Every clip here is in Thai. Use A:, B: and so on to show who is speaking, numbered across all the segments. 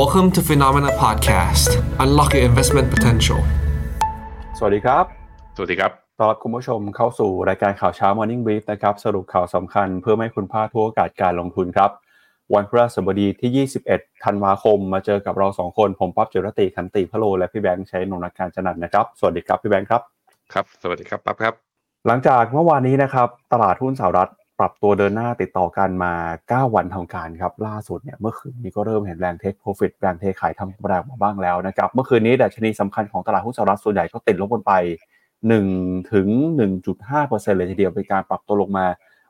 A: Welcome to Phenomena Podcast. Unlock your investment potential.
B: สวัสดีครับ
C: สวัสดีครับ
B: ต้อนรับคุณผู้ชมเข้าสู่รายการข่าวเช้า Morning Brief นะครับ สรุปข่าวสำคัญเพื่อไม่ให้คุณพลาดทุกโอกาสการลงทุนครับ วันพฤหัสบดีที่ 21 ธันวาคม มาเจอกับเรา 2 คน ผมป๊อบเจรติคันติพะโล และพี่แบงค์ใช้นนทการจนันท์นะครับ สวัสดีครับพี่แบงค์ครับ
C: ครับ สวัสดีครับปั๊บครับ
B: หลังจากเมื่อวานนี้นะครับ ตลาดหุ้นสหรัฐ ปรับตัวเดินหน้าติดต่อกันมา 9 วันทำการครับล่าสุดเนี่ยเมื่อคืนนี้ก็เริ่มเห็นแรงเทคโปรฟิตแรงเทขายทำกำไรออกมาบ้างแล้วนะครับเมื่อคืนนี้ดัชนีสำคัญของตลาดหุ้นสหรัฐส่วนใหญ่ก็ติดลบกันไป1ถึง1.5%เลยทีเดียวเป็นการปรับตัวลงมา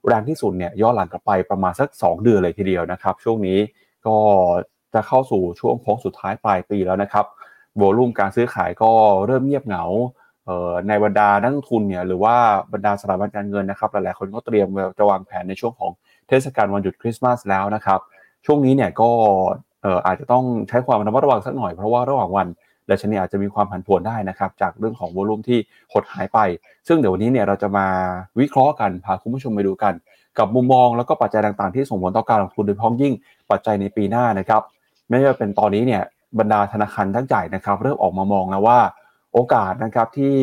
B: แรงที่สุดเนี่ยย้อนหลังกลับไปประมาณสัก 2 เดือนเลยทีเดียวนะครับช่วงนี้ก็จะเข้าสู่ช่วงโค้งสุดท้ายปลายปีแล้วนะครับโวลุ่มการซื้อขายก็เริ่มเงียบเหงา ในบรรดานักลงทุนเนี่ยหรือว่าบรรดาสถาบันการเงินนะครับหลายๆคนก็เตรียมจะวางแผนในช่วงของเทศกาลวันหยุดคริสต์มาสแล้วนะครับ ช่วงนี้เนี่ยก็อาจจะต้องใช้ความระมัดระวังสักหน่อยเพราะว่าระหว่างวันดัชนีอาจจะมีความผันผวนได้นะครับ จากเรื่องของวอลุ่มที่หดหายไป ซึ่งเดี๋ยววันนี้เนี่ยเราจะมาวิเคราะห์กันพาคุณผู้ชมไปดูกัน กับมุมมองแล้วก็ปัจจัยต่างๆที่ส่งผลต่อการลงทุนโดยเฉพาะยิ่งปัจจัยในปีหน้านะครับ ไม่ว่าเป็นตอนนี้เนี่ยบรรดาธนาคารทั้งใหญ่นะครับ เริ่มออกมามองแล้วว่า โอกาสนะครับที่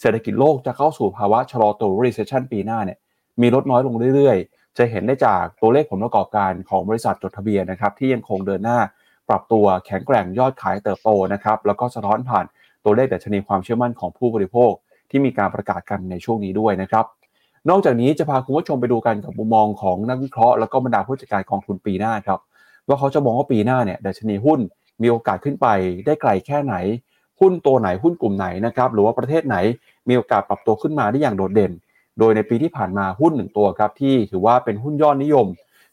B: เศรษฐกิจโลกจะเข้าสู่ภาวะชะลอตัว recession ปีหน้าเนี่ยมีลดน้อยลงเรื่อยๆ จะเห็นได้จากตัวเลขผลประกอบการของบริษัทจดทะเบียนนะครับที่ยังคงเดินหน้าปรับตัวแข็งแกร่งยอดขายเติบโตนะครับแล้วก็สะท้อนผ่านตัวเลขดัชนีความเชื่อมั่นของผู้บริโภค ที่มีการประกาศกันในช่วงนี้ด้วยนะครับ นอกจากนี้จะพาคุณผู้ชมไปดูกันกับมุมมองของนักวิเคราะห์แล้วก็บรรดาผู้จัดการกองทุนปีหน้าครับว่าเขาจะมองว่าปีหน้าเนี่ยดัชนีหุ้นมีโอกาสขึ้นไปได้ไกลแค่ไหน หุ้นตัวไหนหุ้นกลุ่มไหนนะครับหรือว่าประเทศไหนมีโอกาสปรับตัวขึ้นมาได้อย่างโดดเด่น โดยในปีที่ผ่านมาหุ้นหนึ่งตัวครับที่ถือว่าเป็นหุ้นยอดนิยม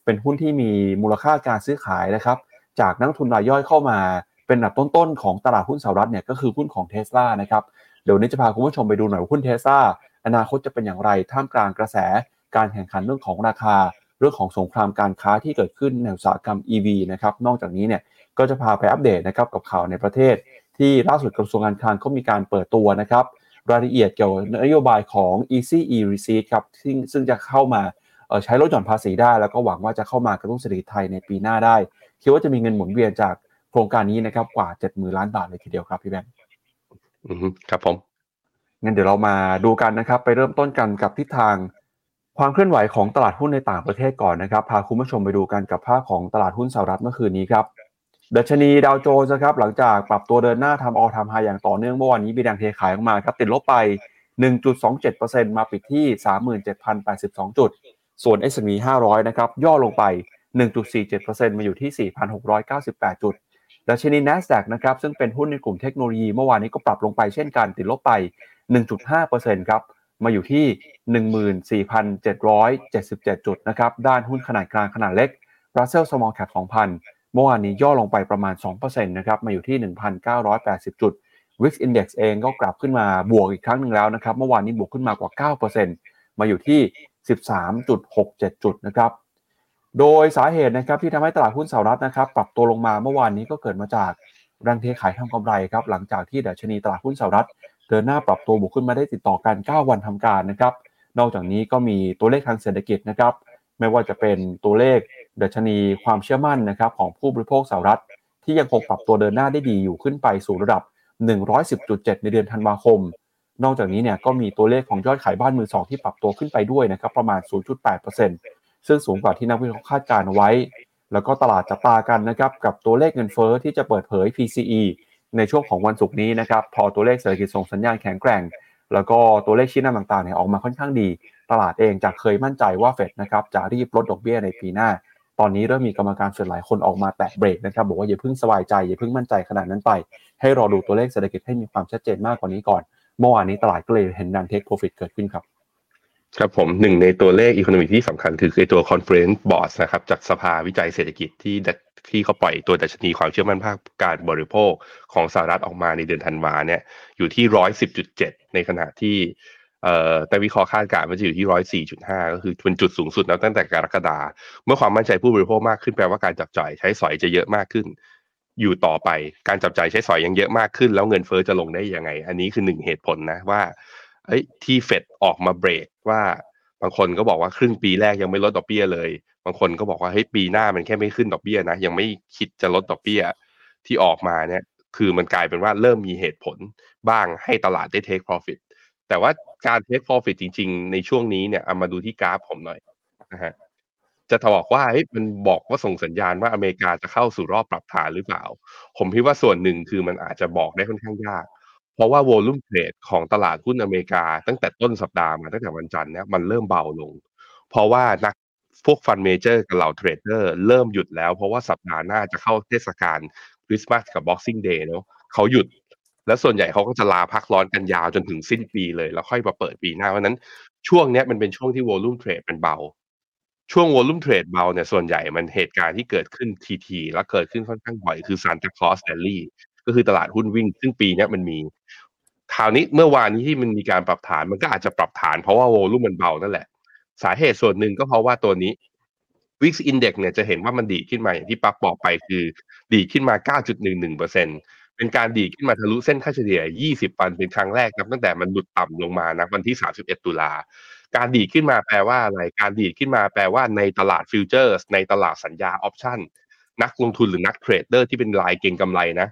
B: เป็นหุ้นที่มีมูลค่าการซื้อขายนะครับจากนักทุนรายย่อยเข้ามาเป็นอันดับต้นๆของตลาดหุ้นสหรัฐเนี่ยก็คือหุ้นของเทสลานะครับเดี๋ยวนี้จะพาคุณผู้ชมไปดูหน่อยว่าหุ้นเทสลาอนาคตจะเป็นอย่างไรท่ามกลางกระแสการแข่งขันเรื่องของราคา เรื่องของสงครามการค้าที่เกิดขึ้นในอุตสาหกรรม EV นะครับนอกจากนี้เนี่ยก็จะพาไปอัปเดตนะครับกับข่าวในประเทศ ที่ล่าสุดกระทรวงการคลังเขามีการเปิดตัวนะครับ รายละเอียดเกี่ยวกับนโยบายของ Easy e Receipt ครับซึ่งซึ่งจะเข้ามาใช้ลดหย่อนภาษีได้ แล้วก็หวังว่าจะเข้ามากระตุ้นเศรษฐกิจไทยในปีหน้าได้ คิดว่าจะมีเงินหมุนเวียนจากโครงการนี้นะครับกว่า70,000ล้านบาทเลยทีเดียวครับพี่แบงค์
C: ครับผม
B: งั้นเดี๋ยวเรามาดูกันนะครับ ไปเริ่มต้นกันกับทิศทางความเคลื่อนไหวของตลาดหุ้นในต่างประเทศก่อนนะครับ พาคุณผู้ชมไปดูกันกับภาพของตลาดหุ้นสหรัฐเมื่อคืนนี้ครับ ดัชนีดาวโจนส์นะครับหลังจากปรับตัวเดินหน้าทำออทามไฮอย่างต่อเนื่องเมื่อวานนี้มีแรงเทขายออกมาครับติดลบไป 1.27%มาปิดที่ 37,082 จุด ส่วน S&P 500 นะครับย่อลงไป 1.47%มาอยู่ที่ 4,698 จุด ดัชนี NASDAQ นะครับซึ่งเป็นหุ้นในกลุ่มเทคโนโลยีเมื่อวานนี้ก็ปรับลงไปเช่นกันติดลบไป 1.5%ครับมาอยู่ที่ 14,777 จุดนะครับด้านหุ้นขนาดกลางขนาดเล็ก Russell Small Cap 2,000 มื่อวานนี้ย่อลงไปประมาณ2%นะครับมาอยู่ที่ 1,980 จุด Wix Index เองก็กลับขึ้นมาบวกอีกครั้งหนึ่งแล้วนะครับเมื่อวานนี้บวกขึ้นมากว่า 9%มาอยู่ที่ 13.67 จุดนะครับโดยสาเหตุนะครับที่ทำให้ตลาดหุ้นสหรัฐนะครับปรับตัวลงมาเมื่อวานนี้ก็เกิดมาจากแรงเทขายทำกำไรครับหลังจากที่ดัชนีตลาดหุ้นสหรัฐเดินหน้าปรับตัวบวกขึ้นมาได้ติดต่อกัน 9 วันทำการนะครับนอกจากนี้ก็มีตัวเลขทางเศรษฐกิจนะครับไม่ว่าจะเป็นตัวเลข ดัชนีความเชื่อมั่นนะครับของผู้บริโภคสหรัฐ ที่ยังคงปรับตัวเดินหน้าได้ดีอยู่ขึ้นไปสู่ระดับ 110.7 ในเดือนธันวาคม นอกจากนี้เนี่ยก็มีตัวเลขของยอดขายบ้านมือสองที่ปรับตัวขึ้นไปด้วยนะครับประมาณ 0.8%ซึ่งสูงกว่าที่นักวิเคราะห์คาดการไว้ แล้วก็ตลาดจับตากันนะครับกับตัวเลขเงินเฟ้อที่จะเปิดเผย PCE ในช่วงของวันศุกร์นี้นะครับพอตัวเลขเศรษฐกิจส่งสัญญาณแข็งแกร่ง แล้วก็ตัวเลขชี้นำต่างๆเนี่ยออกมาค่อนข้างดี ตลาดเองจากเคยมั่นใจว่าเฟดนะครับจะรีบลดดอกเบี้ยในปีหน้า ตอนนี้เริ่มมีกรรมการส่วนหลายคนออกมาแตะเบรกนะครับบอกว่าอย่าเพิ่งสบายใจอย่าเพิ่งมั่นใจขนาดนั้นไป ให้รอดูตัวเลขเศรษฐกิจให้มีความชัดเจนมากกว่านี้ก่อน เมื่อวานนี้ตลาดก็เลยเห็นดันเทคโปรฟิตเกิดขึ้นครับ
C: ครับผมหนึ่งในตัวเลขอีโคโนมิที่สำคัญคือไอตัว Conference Board นะครับจากสภาวิจัยเศรษฐกิจที่ที่เขาปล่อยตัวดัชนีความเชื่อมั่นภาคการบริโภคของสหรัฐออกมาในเดือนธันวาเนี่ยอยู่ที่ร้อยสิบจุดเจ็ดในขณะที่ เอ่อแต่วิเคราะห์คาดการณ์มันจะอยู่ที่ร้อยสี่จุดห้าก็คือเป็นจุดสูงสุดแล้วตั้งแต่กรกฎาเมื่อความมั่นใจผู้บริโภคมากขึ้นแปลว่าการจับจ่ายใช้สอยจะเยอะมากขึ้น อยู่ต่อไปการจับจ่ายใช้สอยยังเยอะมากขึ้น แล้วเงินเฟอ้อจะลงได้ยังไง อันนี้คือหนึ่งเหตุผลนะว่าเอ้ยที่เฟดออกมาเบรกว่าบางคนก็บอกว่าครึ่งปีแรกยังไม่ลดดอกเบี้ยเลย บางคนก็บอกว่าเฮ้ยปีหน้ามันแค่ไม่ขึ้นดอกเบี้ยนะ ยังไม่คิดจะลดดอกเบี้ยที่ออกมาเนี่ย คือมันกลายเป็นว่าเริ่มมีเหตุผลบ้างให้ตลาดได้ take profit แต่ว่าการ take profit จริง ๆ ในช่วงนี้เนี่ยเอามาดูที่กราฟผมหน่อยนะฮะจะบอกว่าเฮ้ยมันบอกว่าส่งสัญญาณว่าอเมริกาจะเข้าสู่รอบปรับฐานหรือเปล่า ผมคิดว่าส่วนหนึ่งคือมันอาจจะบอกได้ค่อนข้างยาก เพราะว่า volume trade ของตลาดหุ้นอเมริกา ตั้งแต่ต้นสัปดาห์มาตั้งแต่วันจันทร์เนี่ยมันเริ่มเบาลง เพราะว่านักพวก fund manager กับเหล่า trader เริ่มหยุดแล้ว เพราะว่าสัปดาห์หน้าจะเข้าเทศกาลคริสต์มาสกับ Boxing Day เนาะเขาหยุด แล้วส่วนใหญ่เขาก็จะลาพักร้อนกันยาวจนถึงสิ้นปีเลย แล้วค่อยมาเปิดปีหน้าเพราะนั้นช่วงเนี้ยมันเป็นช่วงที่ volume trade เป็นเบา ช่วง volume trade เบาเนี่ยส่วนใหญ่มันเหตุการณ์ที่เกิดขึ้นทีทีและเกิดขึ้นค่อนข้างบ่อยคือซานตาคลอสแ a ลลี่ก็คือตลาดหุ้นวิ่ง ซึ่งปีนี้มันมีคราวนี้เมื่อวานนี้ที่มันมีการปรับฐานมันก็อาจจะปรับฐานเพราะว่า volume มันเบานั่นแหละ สาเหตุส่วนหนึ่งก็เพราะว่าตัวนี้ Wix Index เนี่ยจะเห็นว่ามันดีขึ้นมาอย่างที่ปั๊บบอกไปคือ ดีดขึ้นมา 9.11%เป็นการดีดขึ้นมาทะลุเส้นค่าเฉลี่ย 20วันเป็นครั้งแรกนับตั้งแต่มันหลุดต่ำลงมานะวันที่ 31 ตุลา การดีดขึ้นมาแปลว่าอะไร การดีดขึ้นมาแปลว่าในตลาด futures ในตลาดสัญญา optionนักลงทุนหรือนัก trader ที่เป็นรายเก็งกำไรนะ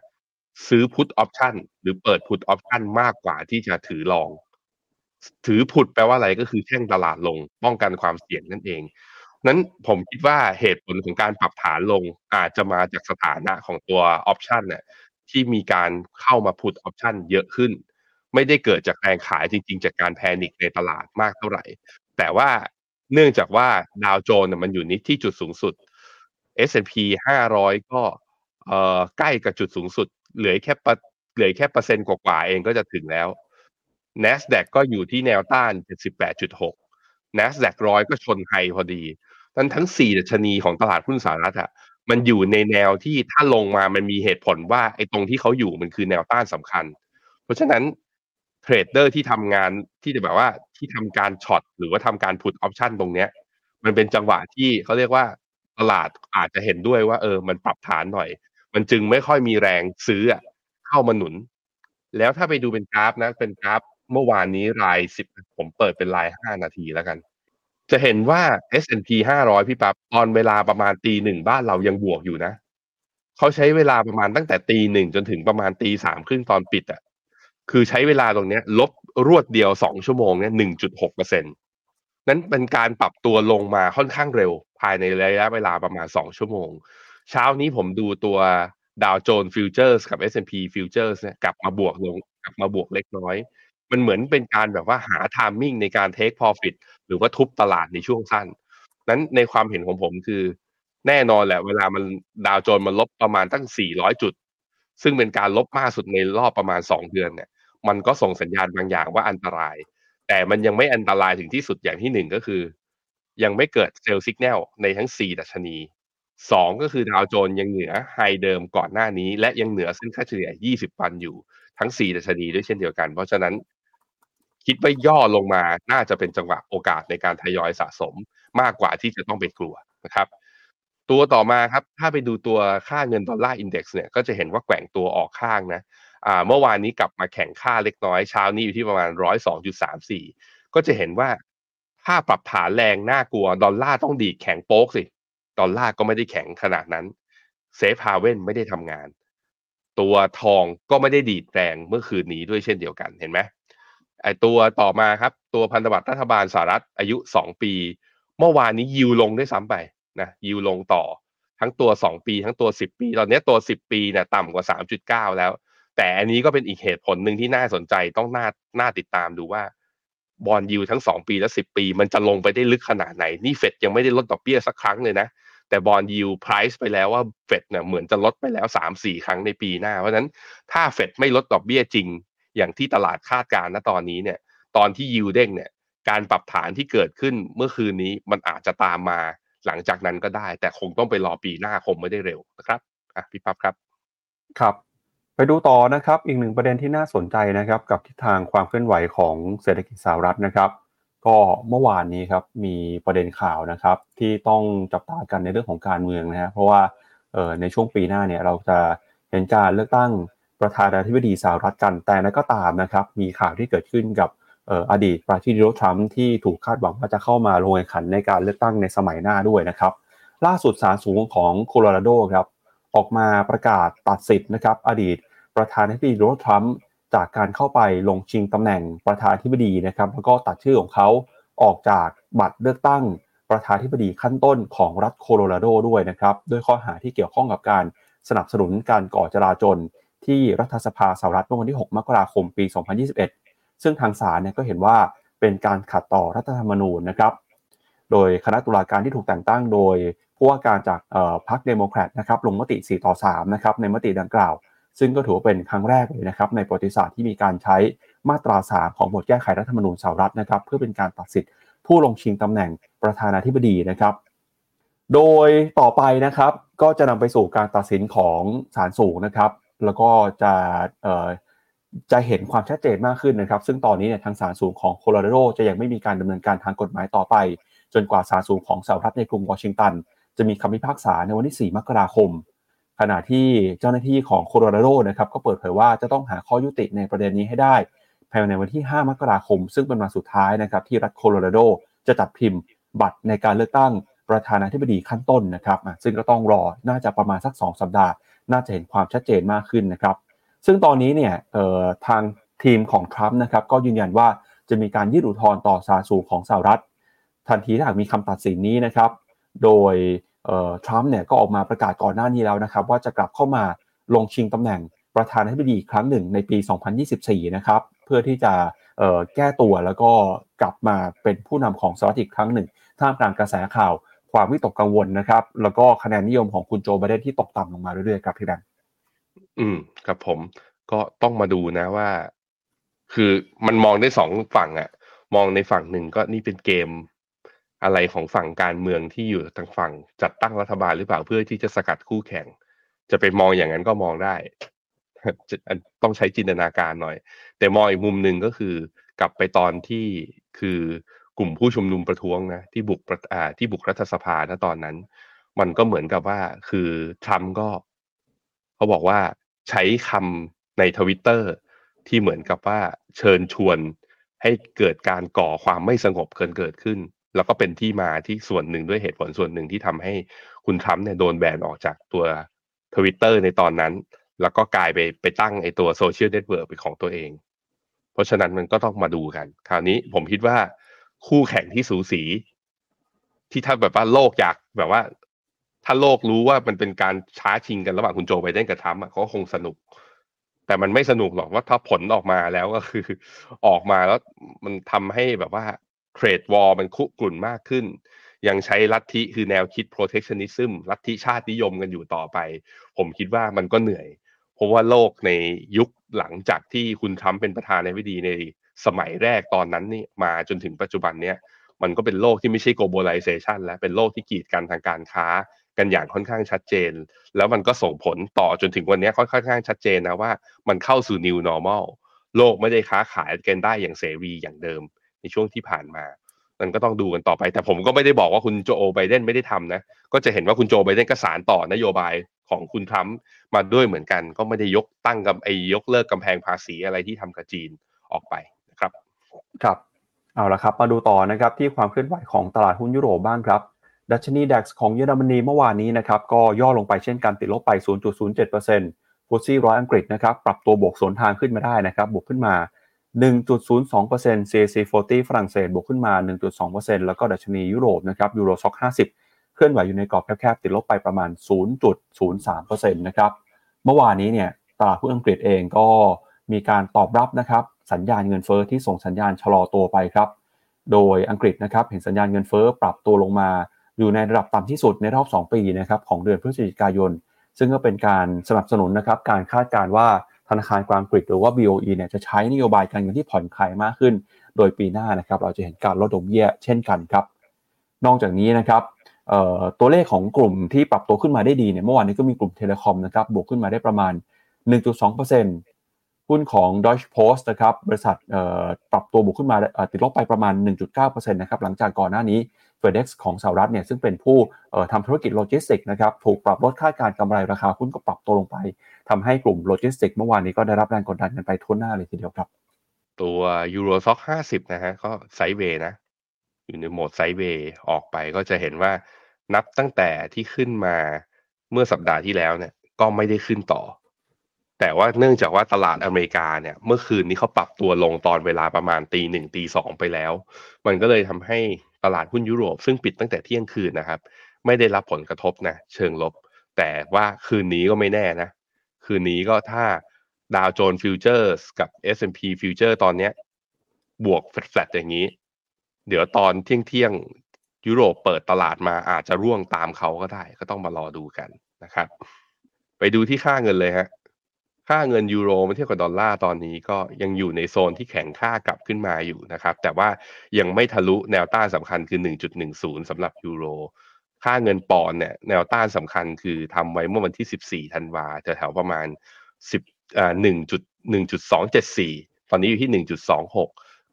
C: ซื้อ put option หรือเปิด put option มากกว่าที่จะถือ long ถือ put แปลว่าอะไรก็คือแทงตลาดลง ป้องกันความเสี่ยงนั่นเองนั้นผมคิดว่าเหตุผลของการปรับฐานลงอาจจะมาจากสถานะของตัว option เนี่ย ที่มีการเข้ามา put option เยอะขึ้น ไม่ได้เกิดจากแรงขายจริง ๆ จากการ panic ในตลาดมากเท่าไหร่ แต่ว่าเนื่องจากว่าดาวโจนส์มันอยู่นิดที่จุดสูงสุด S&P 500 ก็ใกล้กับจุดสูงสุด เหลือแค่เหลือแค่เปอร์เซ็นต์กว่าๆเองก็จะถึงแล้ว NASDAQ ก็อยู่ที่แนวต้าน 78.6 NASDAQ ร้อยก็ชนไฮพอดีนั้นทั้ง 4 ดัชนีของตลาดหุ้นสหรัฐอะ มันอยู่ในแนวที่ถ้าลงมามันมีเหตุผลว่าไอ้ตรงที่เขาอยู่มันคือแนวต้านสำคัญ เพราะฉะนั้นtrader ที่ทำงานที่จะแบบว่าที่ทำการ short หรือว่าทำการ put option ตรงเนี้ย มันเป็นจังหวะที่เขาเรียกว่าตลาดอาจจะเห็นด้วยว่า เออ มันปรับฐานหน่อย มันจึงไม่ค่อยมีแรงซื้อเข้ามาหนุน แล้วถ้าไปดูเป็นกราฟนะ เป็นกราฟเมื่อวานนี้รายสิบผมเปิดเป็นรายห้านาทีแล้วกัน จะเห็นว่า S&P 500 พี่ปั๊บตอนเวลาประมาณตีหนึ่งบ้านเรายังบวกอยู่นะ เขาใช้เวลาประมาณตั้งแต่ตีหนึ่งจนถึงประมาณตีสามครึ่งตอนปิดอะคือใช้เวลาตรงนี้ลบรวดเดียวสองชั่วโมงเนี่ยหนึ่งจุดหกเปอร์เซ็นต์นั้นเป็นการปรับตัวลงมาค่อนข้างเร็ว ภายในระยะเวลาประมาณสองชั่วโมง เช้านี้ผมดูตัวดาวโจนส์ฟิวเจอร์สกับ S&P ฟิวเจอร์สเนี่ยกลับมาบวกลงกลับมาบวกเล็กน้อย มันเหมือนเป็นการแบบว่าหา timing ในการ take profit หรือว่าทุบตลาดในช่วงสั้น นั้นในความเห็นของผมคือ แน่นอนแหละ เวลามันดาวโจนส์มันลบประมาณตั้ง 400 จุด ซึ่งเป็นการลบมากสุดในรอบประมาณ 2 เดือนเนี่ย มันก็ส่งสัญญาณบางอย่างว่าอันตราย แต่มันยังไม่อันตรายถึงที่สุดอย่างที่หนึ่งก็คือ ยังไม่เกิดเซลล์สัญญาณในทั้งสี่ดัชนีสองก็คือดาวโจนยังเหนือไฮเดิมก่อนหน้านี้ และยังเหนือเส้นค่าเฉลี่ย 20 วันอยู่ทั้งสี่ดัชนีด้วยเช่นเดียวกัน เพราะฉะนั้น คิดว่าย่อลงมาน่าจะเป็นจังหวะโอกาสในการทยอยสะสมมากกว่าที่จะต้องไปกลัวนะครับตัวต่อมาครับ ถ้าไปดูตัวค่าเงิน Dollar Index เนี่ย ก็จะเห็นว่าแกว่งตัวออกข้างนะ อ่า เมื่อวานนี้กลับมาแข็งค่าเล็กน้อย เช้านี้อยู่ที่ประมาณร้อยสองจุดสามสี่ ก็จะเห็นว่า ถ้าปรับฐานแรงน่ากลัว ดอลลาร์ต้องดีดแข็งโป๊กสิ ดอลลาร์ก็ไม่ได้แข็งขนาดนั้น safe haven ไม่ได้ทำงาน ตัวทองก็ไม่ได้ดีดแรงเมื่อคืนนี้ด้วยเช่นเดียวกัน เห็นไหม ไอตัวต่อมาครับ ตัวพันธบัตรรัฐบาลสหรัฐอายุสองปี เมื่อวานนี้ยิวลงได้ซ้ำไปนะยิวลงต่อทั้งตัวสองปีทั้งตัวสิบปี ตอนนี้ตัวสิบปีเนี่ยต่ำกว่าสามจุดเก้าแล้ว แต่อันนี้ก็เป็นอีกเหตุผลหนึ่งที่น่าสนใจต้องน่าน่าติดตามดูว่าบอลยูทั้งสองปีและสิบปี มันจะลงไปได้ลึกขนาดไหน นี่เฟดยังไม่ได้ลดดอกเบี้ยสักครั้งเลยนะ แต่บอลยูไพรซ์ไปแล้วว่าเฟดเนี่ยเหมือนจะลดไปแล้วสามสี่ครั้งในปีหน้า เพราะฉะนั้นถ้าเฟดไม่ลดดอกเบี้ยจริง อย่างที่ตลาดคาดการณ์ณตอนนี้เนี่ย ตอนที่ยูเด้งเนี่ย การปรับฐานที่เกิดขึ้นเมื่อคืนนี้มันอาจจะตามมาหลังจากนั้นก็ได้ แต่คงต้องไปรอปีหน้าคงไม่ได้เร็วนะครับอะพี่ปั๊บครับ
B: ครับ ไปดูต่อนะครับ อีกหนึ่งประเด็นที่น่าสนใจนะครับ กับทิศทางความเคลื่อนไหวของเศรษฐกิจสหรัฐนะครับ ก็เมื่อวานนี้ครับมีประเด็นข่าวนะครับ ที่ต้องจับตากันในเรื่องของการเมืองนะฮะเพราะว่าในช่วงปีหน้าเนี่ยเราจะเห็นการเลือกตั้ง ประธานาธิบดีสหรัฐกัน แต่นั้นก็ตามนะครับมีข่าวที่เกิดขึ้นกับอดีตประธานาธิบดีโดนัลด์ทรัมป์ที่ถูกคาดหวังว่าจะเข้ามาลงแข่งขันในการเลือกตั้งในสมัยหน้าด้วยนะครับ ล่าสุดศาลสูงของโคโลราโดครับออกมาประกาศตัดสิทธิ์นะครับอดีตประธานาธิบดีโดนัลด์ทรัมป์จากการเข้าไปลงชิงตำแหน่งประธานาธิบดีนะครับแล้วก็ตัดชื่อของเขาออกจากบัตรเลือกตั้งประธานาธิบดีขั้นต้นของรัฐโคโลราโดด้วยนะครับด้วยข้อหาที่เกี่ยวข้องกับการสนับสนุนการก่อจราจล ที่รัฐสภาสหรัฐเมื่อวันที่ 6 มกราคม ปี 2021 ซึ่งทางศาลเนี่ยก็เห็นว่าเป็นการขัดต่อรัฐธรรมนูญนะครับ โดยคณะตุลาการที่ถูกแต่งตั้งโดยผู้ว่าการจากพรรคเดโมแครตนะครับลงมติ 4 ต่อ 3 นะครับในมติดังกล่าว ซึ่งก็ถือว่าเป็นครั้งแรกเลยนะครับในประวัติศาสตร์ที่มีการใช้มาตรา 3 ของบทแก้ไขรัฐธรรมนูญสหรัฐนะครับเพื่อเป็นการตัดสิทธิ์ผู้ลงชิงตำแหน่งประธานาธิบดีนะครับ โดยต่อไปนะครับก็จะนำไปสู่การตัดสินของศาลสูงนะครับ แล้วก็จะจะเห็นความชัดเจนมากขึ้นนะครับ ซึ่งตอนนี้เนี่ยทางศาลสูงของโคโลราโดจะยังไม่มีการดำเนินการทางกฎหมายต่อไป จนกว่าศาลสูงของสหรัฐในกรุงวอชิงตัน จะมีคำพิพากษาในวันที่ 4 มกราคม ขณะที่เจ้าหน้าที่ของโคโลราโดนะครับก็เปิดเผยว่าจะต้องหาข้อยุติในประเด็นนี้ให้ได้ภายในวันที่ 5 มกราคม ซึ่งเป็นวันสุดท้ายนะครับที่รัฐโคโลราโดจะจัดพิมพ์บัตรในการเลือกตั้งประธานาธิบดีขั้นต้นนะครับซึ่งก็ต้องรอน่าจะประมาณสัก 2 สัปดาห์ น่าจะเห็นความชัดเจนมากขึ้นนะครับ ซึ่งตอนนี้เนี่ยทางทีมของทรัมป์นะครับก็ยืนยันว่าจะมีการยื่นอุทธรณ์ต่อศาลสูงของสหรัฐ ทันทีถ้าหากมีคำตัดสินนี้นะครับ โดยทรัมป์เนี่ยก็ออกมาประกาศก่อนหน้านี้แล้วนะครับ ว่าจะกลับเข้ามาลงชิงตำแหน่งประธานาธิบดีอีกครั้งหนึ่งในปี 2024 นะครับ เพื่อที่จะแก้ตัวแล้วก็กลับมาเป็นผู้นำของสหรัฐอีกครั้งหนึ่งท่ามกลางกระแสข่าว ความวิตกกังวลนะครับ แล้วก็คะแนนนิยมของคุณโจไบเดนที่ตกต่ำลงมาเรื่อยๆครับพี่แบงค์
C: อืมครับผมก็ต้องมาดูนะว่า คือมันมองได้สองฝั่งอะมองในฝั่งหนึ่งก็นี่เป็นเกมอะไรของฝั่งการเมืองที่อยู่ทางฝั่งจัดตั้งรัฐบาลหรือเปล่าเพื่อที่จะสกัดคู่แข่ง จะไปมองอย่างนั้นก็มองได้ ต้องใช้จินตนาการหน่อย แต่มองอีกมุมหนึ่งก็คือกลับไปตอนที่คือ กลุ่มผู้ชุมนุมประท้วงนะที่บุกอ่าที่บุกรัฐสภาณตอนนั้น มันก็เหมือนกับว่าคือทรัมป์ก็เขาบอกว่าใช้คำในทวิตเตอร์ที่เหมือนกับว่าเชิญชวนให้เกิดการก่อความไม่สงบเกินเกิดขึ้น แล้วก็เป็นที่มาที่ส่วนหนึ่งด้วยเหตุผลส่วนหนึ่งที่ทำให้คุณทรัมป์เนี่ยโดนแบนออกจากตัวทวิตเตอร์ในตอนนั้น แล้วก็กลายไปไปตั้งไอตัว social network เป็นของตัวเอง เพราะฉะนั้นมันก็ต้องมาดูกัน คราวนี้ผมคิดว่า คู่แข่งที่สูสี ที่ถ้าแบบว่าโลกอยากแบบว่า ถ้าโลกรู้ว่ามันเป็นการท้าชิงกันระหว่างคุณโจไบเดนกับทรัมป์เขาคงสนุก แต่มันไม่สนุกหรอกว่าถ้าผลออกมาแล้วก็คือ ออกมาแล้วมันทำให้แบบว่า trade war มันคุกรุ่นมากขึ้น ยังใช้ลัทธิคือแนวคิด protectionism ลัทธิชาตินิยมกันอยู่ต่อไป ผมคิดว่ามันก็เหนื่อย เพราะว่าโลกในยุคหลังจากที่คุณทรัมป์เป็นประธานาธิบดีใน สมัยแรกตอนนั้นนี่มาจนถึงปัจจุบันเนี้ยมันก็เป็นโลกที่ไม่ใช่ globalization แล้วเป็นโลกที่กีดกันทางการค้ากันอย่างค่อนข้างชัดเจน แล้วมันก็ส่งผลต่อจนถึงวันนี้ค่อนข้างชัดเจนนะว่ามันเข้าสู่ new normal โลกไม่ได้ค้าขายกันได้อย่างเสรีอย่างเดิมในช่วงที่ผ่านมามันก็ต้องดูกันต่อไป แต่ผมก็ไม่ได้บอกว่าคุณโจไบเดนไม่ได้ทำนะ ก็จะเห็นว่าคุณโจไบเดนก็สารต่อนโยบายของคุณทรัมป์มาด้วยเหมือนกัน ก็ไม่ได้ยกตั้งกับไอ้ยกเลิกกำแพงภาษีอะไรที่ทำกับจีนออกไป ครับ
B: เอาละครับมาดูต่อนะครับที่ความเคลื่อนไหวของตลาดหุ้นยุโรปบ้างครับ ดัชนีดัคของเยอรมนีเมื่อวานนี้นะครับก็ย่อลงไปเช่นกันติดลบไป 0.07%ฟุตซี่ร้อยอังกฤษนะครับปรับตัวบวกสวนทางขึ้นมาได้นะครับบวกขึ้นมา 1.02% CAC 40 ฝรั่งเศสบวกขึ้นมา 1.2%แล้วก็ดัชนียุโรปนะครับยูโรซ็อก50 เคลื่อนไหวอยู่ในกรอบแคบๆติดลบไปประมาณ 0.03%นะครับเมื่อวานนี้เนี่ยตลาดหุ้นอังกฤษเองก็ มีการตอบรับนะครับสัญญาณเงินเฟอ้อที่ส่งสัญญาณชะลอตัวไปครับ โดยอังกฤษนะครับเห็นสัญญาณเงินเฟอ้อปรับตัวลงมา อยู่ในระดับต่ำที่สุดในรอบ 2 ปีนะครับของเดือนพฤศจิกายน ซึ่งก็เป็นการสนับสนุนนะครับการคาดการณ์ว่าธนาคารกลางอังกฤษหรือว่า BOE เนี่ยจะใช้นโยบายการเงินที่ผ่อนคลายมากขึ้น โดยปีหน้านะครับเราจะเห็นการลดดอกเบี้ยเช่นกันครับ นอกจากนี้นะครับตัวเลขของกลุ่มที่ปรับตัวขึ้นมาได้ดีเนี่ยเมื่อวานนี้ก็มีกลุ่ม telecom นะครับบวกขึ้นมาได้ประมาณ 1.2% หุ้นของ Deutsche Post นะครับบริษัทปรับตัวบวกขึ้นมาติดลบไปประมาณ 1.9%นะครับหลังจากก่อนหน้านี้ FedEx ของสหรัฐเนี่ยซึ่งเป็นผู้ทำธุรกิจโลจิสติกนะครับถูกปรับลดคาดการณ์กำไรราคาหุ้นก็ปรับตัวลงไปทำให้กลุ่มโลจิสติกเมื่อวานนี้ก็ได้รับแรงกดดันกันไปทั่วหน้าเลยทีเดียวครับ
C: ตัว Euro Stoxx ห้าสิบนะฮะก็ sideway นะ อยู่ในโหมด sideway ออกไปก็จะเห็นว่านับตั้งแต่ที่ขึ้นมาเมื่อสัปดาห์ที่แล้วเนี่ยก็ไม่ได้ขึ้นต่อ แต่ว่าเนื่องจากว่าตลาดอเมริกาเนี่ยเมื่อคืนนี้เขาปรับตัวลงตอนเวลาประมาณตีหนึ่งตีสองไปแล้ว มันก็เลยทำให้ตลาดหุ้นยุโรป ซึ่งปิดตั้งแต่เที่ยงคืนนะครับ ไม่ได้รับผลกระทบนะเชิงลบ แต่ว่าคืนนี้ก็ไม่แน่นะ คืนนี้ก็ถ้าดาวโจนส์ฟิวเจอร์สกับ S&P ฟิวเจอร์ตอนเนี้ยบวกแฟลตๆอย่างนี้ เดี๋ยวตอนเที่ยงเที่ยงยุโรปเปิดตลาดมาอาจจะร่วงตามเขาก็ได้ ก็ต้องมารอดูกันนะครับ ไปดูที่ค่าเงินเลยฮะ ค่าเงินยูโรเมื่อเทียบกับดอลลาร์ตอนนี้ก็ยังอยู่ในโซนที่แข็งค่ากลับขึ้นมาอยู่นะครับ แต่ว่ายังไม่ทะลุแนวต้านสำคัญคือ 1.10สำหรับยูโร ค่าเงินปอนด์เนี่ยแนวต้านสำคัญคือทำไว้เมื่อวันที่ 14 ธันวาแถวๆประมาณ 10อ่า1.1.274 ตอนนี้อยู่ที่ 1.26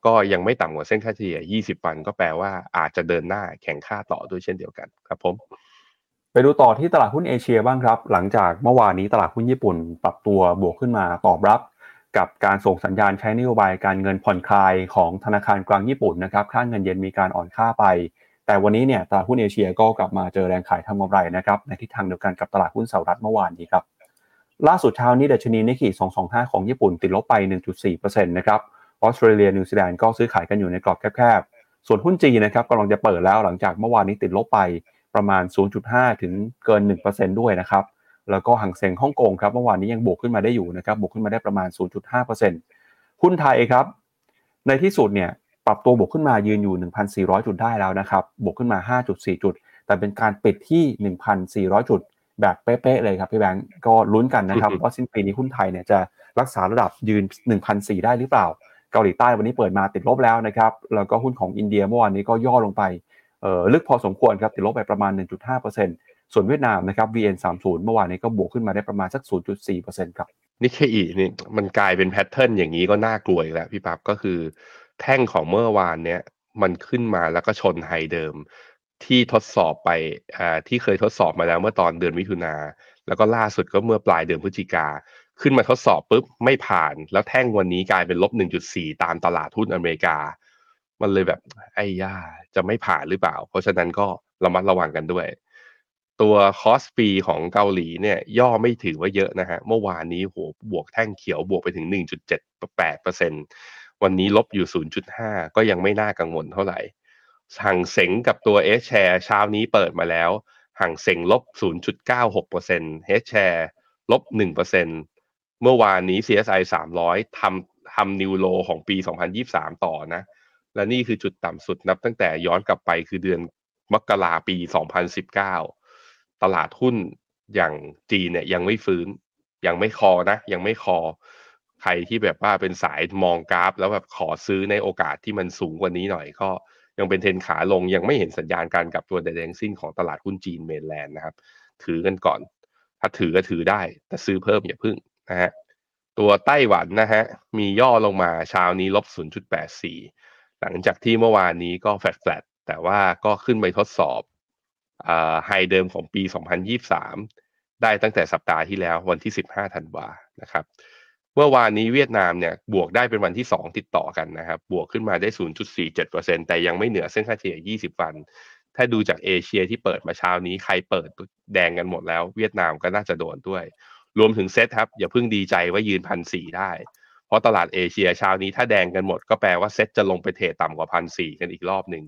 C: ก็ยังไม่ต่ำกว่าเส้นค่าเฉลี่ย 20 วัน ก็แปลว่าอาจจะเดินหน้าแข่งค่าต่อด้วยเช่นเดียวกันครับผม
B: ไปดูต่อที่ตลาดหุ้นเอเชียบ้างครับ หลังจากเมื่อวานนี้ตลาดหุ้นญี่ปุ่น ปรับตัวบวกขึ้นมาตอบรับ กับการส่งสัญญาณใช้นโยบายการเงินผ่อนคลายของธนาคารกลางญี่ปุ่นนะครับค่าเงินเยนมีการอ่อนค่าไป แต่วันนี้เนี่ยตลาดหุ้นเอเชียก็กลับมาเจอแรงขายทำกำไรนะครับในทิศทางเดียวกันกับตลาดหุ้นสหรัฐเมื่อวานนี้ครับล่าสุดเช้านี้ดัชนีนิกเกอิ225 ของญี่ปุ่นติดลบไป 1.4%นะครับออสเตรเลียนิวซีแลนด์ก็ซื้อขายกันอยู่ในกรอบแคบๆส่วนหุ้นจีนนะครับกำลังจะเปิดแล้วหลังจากเมื่อวานนี้ติดลบไป ประมาณ 0.5 ถึงเกิน 1%ด้วยนะครับ แล้วก็หังเซ็งฮ่องกงครับเมื่อวานนี้ยังบวกขึ้นมาได้อยู่นะครับบวกขึ้นมาได้ประมาณ 0.5%หุ้นไทยครับ ในที่สุดเนี่ยปรับตัวบวกขึ้นมายืนอยู่ 1,400 จุดได้แล้วนะครับบวกขึ้นมา 5.4 จุด แต่เป็นการปิดที่ 1,400 จุดแบบเป๊ะๆเลยครับพี่แบงก์ก็ลุ้นกันนะครับว่าสิ้นปีนี้หุ้นไทยเนี่ยจะรักษาระดับยืน 1,400 ได้หรือเปล่า เกาหลีใต้วันนี้เปิดมาติดลบแล้วนะครับ แล้วก็หุ้นของอินเดียเมื่อวานนี้ก็ย่อลงไปเอ่อ ลึกพอสมควรครับติดลบไปประมาณ 1.5%ส่วนเวียดนามนะครับ VN30 เมื่อวานนี้ก็บวกขึ้นมาได้ประมาณสัก 0.4%ครับ
C: นิเคอีนี่มันกลายเป็น pattern อย่างนี้ก็น่ากลัวอีกแล้วพี่ปั๊บก็คือ แท่งของเมื่อวานเนี้ยมันขึ้นมาแล้วก็ชน high เดิม ที่ทดสอบไปอ่าที่เคยทดสอบมาแล้วเมื่อตอนเดือนมิถุนาแล้วก็ล่าสุดก็เมื่อปลายเดือนพฤศจิกาขึ้นมาทดสอบปุ๊บไม่ผ่าน แล้วแท่งวันนี้กลายเป็นลบ 1.4 ตามตลาดหุ้นอเมริกา มันเลยแบบไอ้ย่าจะไม่ผ่านหรือเปล่า เพราะฉะนั้นก็ระมัดระวังกันด้วย ตัวคอสปีของเกาหลีเนี่ย ย่อไม่ถือว่าเยอะนะฮะ เมื่อวานนี้โหบวกแท่งเขียวบวกไปถึง 1.78%วันนี้ลบอยู่ 0.5 ก็ยังไม่น่ากังวลเท่าไหร่ห่างเสงกับตัว H share เช้านี้เปิดมาแล้วห่างเสงลบ 0.96% H share ลบ 1%เมื่อวานนี้ CSI 300ทำทำนิวโลของปี 2023 ต่อนะ และนี่คือจุดต่ำสุดนับตั้งแต่ย้อนกลับไปคือเดือนมกราปี 2019 ตลาดหุ้นอย่างจีนเนี่ยยังไม่ฟื้น ยังไม่คอนะ ยังไม่คอ ใครที่แบบว่าเป็นสายมองกราฟ แล้วแบบขอซื้อในโอกาสที่มันสูงกว่านี้หน่อยก็ยังเป็นเทนขาลงยังไม่เห็นสัญญาณการกลับตัวใดๆทั้งสิ้นของตลาดหุ้นจีนเมนแลนด์นะครับ ถือกันก่อน ถ้าถือก็ถือได้ แต่ซื้อเพิ่มอย่าพึ่งนะฮะตัวไต้หวันนะฮะมีย่อลงมาเช้านี้ลบ0.84 หลังจากที่เมื่อวานนี้ก็แฟลตแต่ว่าก็ขึ้นไปทดสอบไฮเดิมของปี 2023 ได้ตั้งแต่สัปดาห์ที่แล้ววันที่ 15 ธันวานะครับเมื่อวานนี้เวียดนามเนี่ยบวกได้เป็นวันที่ 2 ติดต่อกันนะครับ บวกขึ้นมาได้ 0.47%แต่ยังไม่เหนือเส้นค่าเฉลี่ย 20 วัน ถ้าดูจากเอเชียที่เปิดมาเช้านี้ใครเปิดแดงกันหมดแล้ว เวียดนามก็น่าจะโดนด้วย รวมถึงเซตครับ อย่าเพิ่งดีใจว่ายืนพันสี่ได้ ราะตลาดเอเชียเช้านี้ถ้าแดงกันหมดก็แปลว่าเซ็ตจะลงไปเทรดต่ำกว่าพันสี่กันอีกรอบหนึ่ง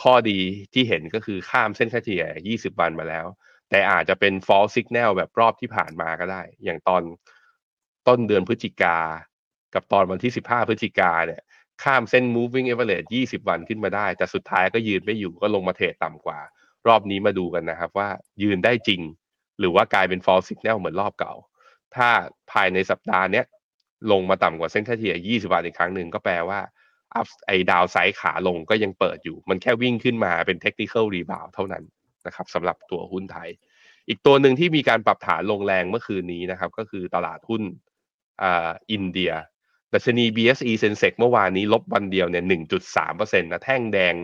C: ข้อดีที่เห็นก็คือข้ามเส้นค่าเฉลี่ย 20 วันมาแล้ว แต่อาจจะเป็น false signal แบบรอบที่ผ่านมาก็ได้ อย่างตอนต้นเดือนพฤศจิกา กับตอนวันที่ 15 พฤศจิกาเนี่ย ข้ามเส้น moving average 20 วันขึ้นมาได้ แต่สุดท้ายก็ยืนไม่อยู่ก็ลงมาเทรดต่ำกว่า รอบนี้มาดูกันนะครับว่ายืนได้จริง หรือว่ากลายเป็น false signal เหมือนรอบเก่า ถ้าภายในสัปดาห์เนี้ย ลงมาต่ำกว่าเส้นค่าเฉลี่ย 20 วันอีกครั้งหนึ่งก็แปลว่า up เอ้ย downside ขาลงก็ยังเปิดอยู่ มันแค่วิ่งขึ้นมาเป็น technical rebound เท่านั้นนะครับสำหรับตัวหุ้นไทย อีกตัวหนึ่งที่มีการปรับฐานลงแรงเมื่อคืนนี้นะครับ ก็คือตลาดหุ้นอ่าอินเดียดัชนี BSE Sensex เมื่อวานนี้ลบวันเดียวเนี่ย 1.3%นะแท่งแดง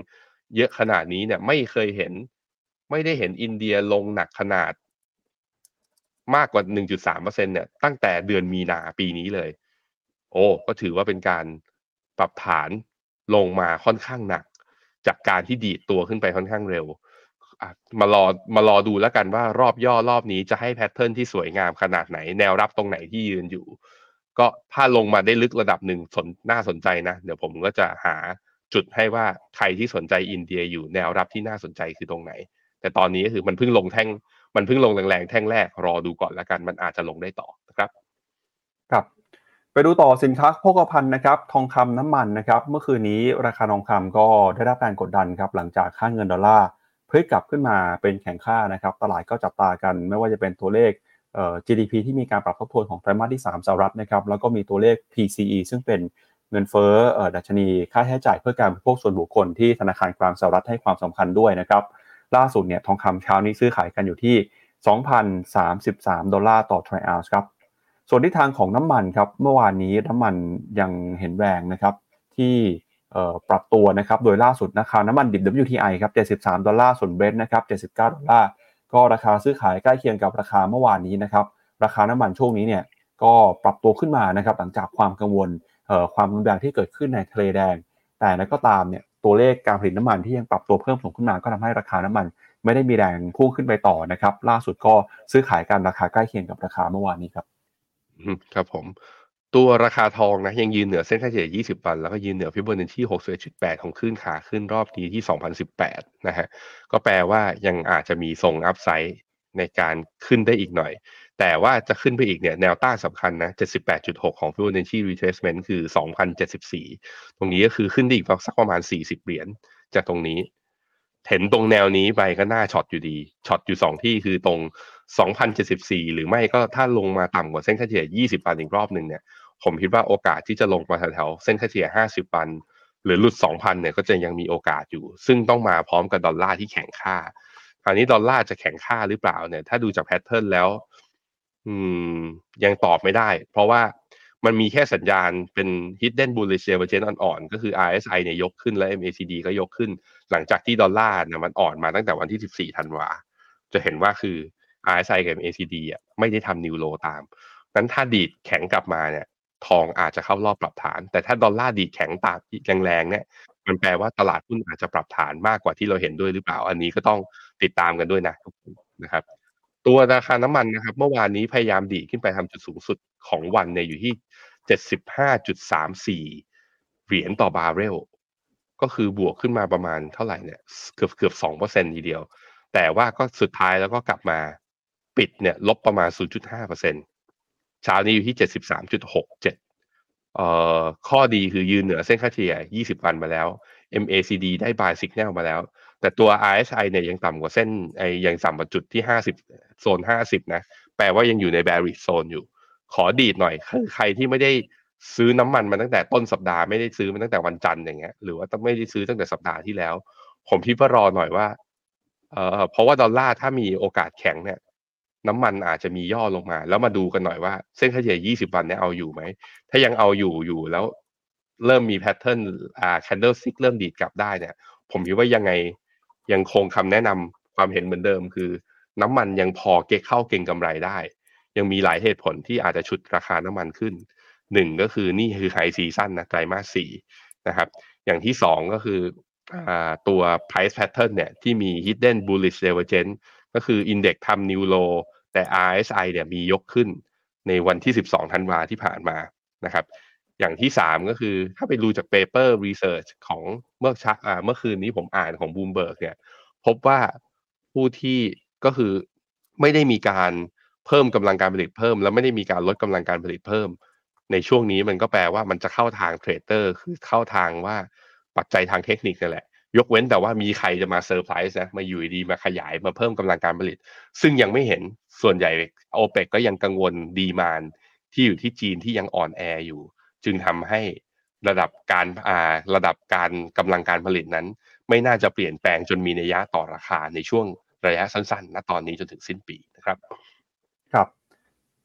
C: เยอะขนาดนี้เนี่ยไม่เคยเห็น ไม่ได้เห็นอินเดียลงหนักขนาดมากกว่า 1.3%เนี่ยตั้งแต่เดือนมีนาปีนี้เลย โอ้ก็ถือว่าเป็นการปรับฐานลงมาค่อนข้างหนัก จากการที่ดีดตัวขึ้นไปค่อนข้างเร็วมารอมารอดูแล้วกันว่ารอบย่อรอบนี้จะให้แพทเทิร์นที่สวยงามขนาดไหน แนวรับตรงไหนที่ยืนอยู่ ก็ถ้าลงมาได้ลึกระดับหนึ่งสนน่าสนใจนะ เดี๋ยวผมก็จะหาจุดให้ว่าใครที่สนใจอินเดียอยู่แนวรับที่น่าสนใจคือตรงไหน แต่ตอนนี้ก็คือมันเพิ่งลงแท่ง มันเพิ่งลงแรงๆแท่งแรกรอดูก่อนแล้วกัน มันอาจจะลงได้ต่อ
B: ไปดูต่อสินค้าโภคภัณฑ์นะครับทองคำน้ำมันนะครับเมื่อคืนนี้ราคาทองคำก็ได้รับการกดดันครับหลังจากค่าเงินดอลลาร์พลิกกลับขึ้นมาเป็นแข็งค่านะครับตลาดก็จับตากัน ไม่ว่าจะเป็นตัวเลข GDP ที่มีการปรับทบทวนของไตรมาสที่ 3สหรัฐนะครับแล้วก็มีตัวเลข PCE ซึ่งเป็นเงินเฟ้อดัชนีค่าใช้จ่ายเพื่อการบริโภคส่วนบุคคลที่ธนาคารกลางสหรัฐให้ความสำคัญด้วยนะครับล่าสุดเนี่ยทองคำเช้านี้ซื้อขายกันอยู่ที่ 2,033 ดอลลาร์ต่อทรัลล์ครับ ส่วนที่ทางของน้ำมันครับเมื่อวานนี้น้ำมันยังเห็นแรงนะครับที่ปรับตัวนะครับโดยล่าสุดราคาน้ำมันดิบ WTI ครับ 73 ดอลลาร์ส่วนเบรนท์นะครับ 79 ดอลลาร์ก็ราคาซื้อขายใกล้เคียงกับราคาเมื่อวานนี้นะครับราคาน้ำมันช่วงนี้เนี่ยก็ปรับตัวขึ้นมานะครับหลังจากความกังวลความรุนแรงที่เกิดขึ้นในทะเลแดง แต่นั้นก็ตามเนี่ยตัวเลขการผลิตน้ำมันที่ยังปรับตัวเพิ่มสูงขึ้นมาก็ทำให้ราคาน้ำมัน ไม่ได้มีแรงพุ่งขึ้นไปต่อนะครับล่าสุดก็ซื้อขายกันราคาใกล้เคียงกับราคาเมื่อวานนี้ครับ
C: ครับผม ตัวราคาทองนะยังยืนเหนือเส้นค่าเฉลี่ย 20 วัน แล้วก็ยืนเหนือฟิโบนัชชี61.8 ของขึ้นขาขึ้นรอบนี้ที่ 2018 นะฮะ ก็แปลว่ายังอาจจะมีทรง upside ในการขึ้นได้อีกหน่อย แต่ว่าจะขึ้นไปอีกเนี่ยแนวต้านสำคัญนะ 78.6 ของ Fibonacci retracement คือ 2,074 ตรงนี้ก็คือขึ้นได้อีกสักประมาณ 40 เหรียญจากตรงนี้ เห็นตรงแนวนี้ไปก็น่า short อยู่ดี short อยู่ 2 ที่คือตรง2,074 หรือไม่ก็ถ้าลงมาต่ำกว่าเส้นค่าเฉลี่ย 20วันอีกรอบหนึ่งเนี่ย ผมคิดว่าโอกาสที่จะลงมาแถวๆเส้นค่าเฉลี่ย 50วัน หรือหลุด 2,000 เนี่ยก็จะยังมีโอกาสอยู่ ซึ่งต้องมาพร้อมกับดอลลาร์ที่แข็งค่าคราวนี้ดอลลาร์จะแข็งค่าหรือเปล่าเนี่ย ถ้าดูจาก pattern แล้ว อืม ยังตอบไม่ได้ เพราะว่ามันมีแค่สัญญาณเป็น hidden bullish divergence อ่อนๆ ก็คือ RSI เนี่ยยกขึ้นและ MACD ก็ยกขึ้น หลังจากที่ดอลลาร์เนี่ยมันอ่อนมาตั้งแต่วันที่ 14 ธันวา จะเห็นว่าคือ RSI กับ MACD อะไม่ได้ทำ new low ตามนั้นถ้าดีดแข็งกลับมาเนี่ย ทองอาจจะเข้ารอบปรับฐาน แต่ถ้าดอลลาร์ดีดแข็งตามแรงๆเนี่ยมันแปลว่าตลาดหุ้นอาจจะปรับฐานมากกว่าที่เราเห็นด้วยหรือเปล่า อันนี้ก็ต้องติดตามกันด้วยนะทุกคนนะครับ ตัวราคาน้ำมันนะครับ เมื่อวานนี้พยายามดีดขึ้นไปทำจุดสูงสุดของวันเนี่ยอยู่ที่75.34เหรียญต่อบาร์เรลก็คือบวกขึ้นมาประมาณเท่าไหร่เนี่ยเกือบเกือบสองเปอร์เซ็นต์ทีเดียว แต่ว่าก็สุดท้ายแล้วก็กลับมา ปิดเนี่ยลบประมาณ 0.5เปอร์เซ็นเช้านี้อยู่ที่ 73.67เอ่อข้อดีคือยืนเหนือเส้นค่าเฉลี่ย 20 วันมาแล้ว MACD ได้ buy signal มาแล้ว แต่ตัว RSI เนี่ยยังต่ำกว่าเส้นไอ้ยังต่ำกว่าจุดที่ 50 โซน 50 นะ แปลว่ายังอยู่ใน bearish zone อยู่ ขอดีดหน่อยคือใครที่ไม่ได้ซื้อน้ำมันมาตั้งแต่ต้นสัปดาห์ไม่ได้ซื้อมาตั้งแต่วันจันทร์อย่างเงี้ยหรือว่าต้องไม่ได้ซื้อตั้งแต่สัปดาห์ที่แล้ว ผมคิดว่ารอหน่อยว่าเอ่อเพราะว่าดอลลาร์ถ้ามีโอกาสแข็งเนี่ย น้ำมันอาจจะมีย่อลงมา แล้วมาดูกันหน่อยว่าเส้นเฉลี่ย 20 วันเนี่ยเอาอยู่ไหม ถ้ายังเอาอยู่อยู่แล้วเริ่มมีแพทเทิร์นอ่า candle stick เริ่มดีดกลับได้เนี่ย ผมคิดว่ายังไงยังคงคำแนะนำความเห็นเหมือนเดิมคือ น้ำมันยังพอเก็กเข้าเก่งกำไรได้ ยังมีหลายเหตุผลที่อาจจะชุดราคาน้ำมันขึ้นหนึ่งก็คือนี่คือไฮซีซั่นนะไตรมาสสี่นะครับ อย่างที่สองก็คืออ่าตัว price pattern เนี่ยที่มี hidden bullish divergence ก็คือ index ทำ new low แต่ RSI เนี่ยมียกขึ้นในวันที่ 12ธันวาที่ผ่านมานะครับ อย่างที่ 3 ก็คือถ้าไปดูจาก paper research ของเมื่อชัอ่าเมื่อคืนนี้ผมอ่านของ Bloomberg เนี่ย พบว่าผู้ที่ก็คือไม่ได้มีการเพิ่มกำลังการผลิตเพิ่ม แล้วไม่ได้มีการลดกำลังการผลิตเพิ่ม ในช่วงนี้มันก็แปลว่ามันจะเข้าทาง trader คือเข้าทางว่าปัจจัยทางเทคนิคนั่นแหละ ยกเว้นแต่ว่ามีใครจะมาเซอร์ไพรส์นะมาอยู่ดีมาขยายมาเพิ่มกำลังการผลิต ซึ่งยังไม่เห็นส่วนใหญ่โอเปกก็ยังกังวล demand ที่อยู่ที่จีนที่ยังอ่อนแออยู่ จึงทำให้ระดับการอ่าระดับการกำลังการผลิตนั้น ไม่น่าจะเปลี่ยนแปลงจนมีนัยยะต่อราคาในช่วงระยะสั้นๆณตอนนี้จนถึงสิ้นปีนะครับ
B: ครับ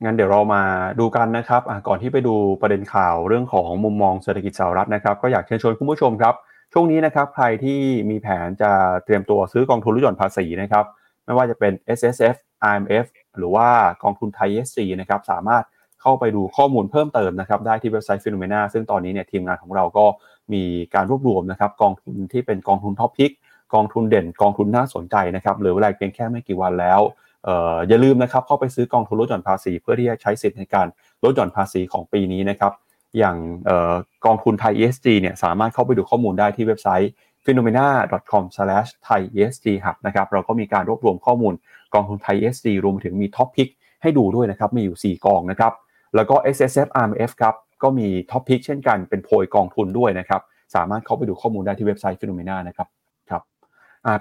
B: งั้นเดี๋ยวเรามาดูกันนะครับก่อนที่ไปดูประเด็นข่าวเรื่องของมุมมองเศรษฐกิจสหรัฐนะครับ ก็อยากเชิญชวนคุณผู้ชมครับ ช่วงนี้นะครับใครที่มีแผนจะเตรียมตัวซื้อกองทุนลดหย่อนภาษีนะครับไม่ว่าจะเป็น S S F I M F หรือว่ากองทุนไทย SC นะครับสามารถเข้าไปดูข้อมูลเพิ่มเติมนะครับได้ที่เว็บไซต์ Finnomena ซึ่งตอนนี้เนี่ยทีมงานของเราก็มีการรวบรวมนะครับกองทุนที่เป็นกองทุน top pick กองทุนเด่นกองทุนน่าสนใจนะครับเหลือเวลาเพียงแค่ไม่กี่วันแล้วเอออย่าลืมนะครับเข้าไปซื้อกองทุนลดหย่อนภาษี เพื่อที่จะใช้สิทธิ์ในการลดหย่อนภาษีของปีนี้นะครับ อย่างออกองทุนไทย ESG เนี่ยสามารถเข้าไปดูข้อมูลได้ที่เว็บไซต์ finnomena.com/thaiesghub นะครับเราก็มีการรวบรวมข้อมูลกองทุนไทย ESG รวมถึงมี top pick ให้ดูด้วยนะครับมีอยู่ 4 กองนะครับ แล้วก็ S S F R M F ครับก็มี top pick เช่นกันเป็นโพยกองทุนด้วยนะครับ สามารถเข้าไปดูข้อมูลได้ที่เว็บไซต์ Finnomena นะครับครับ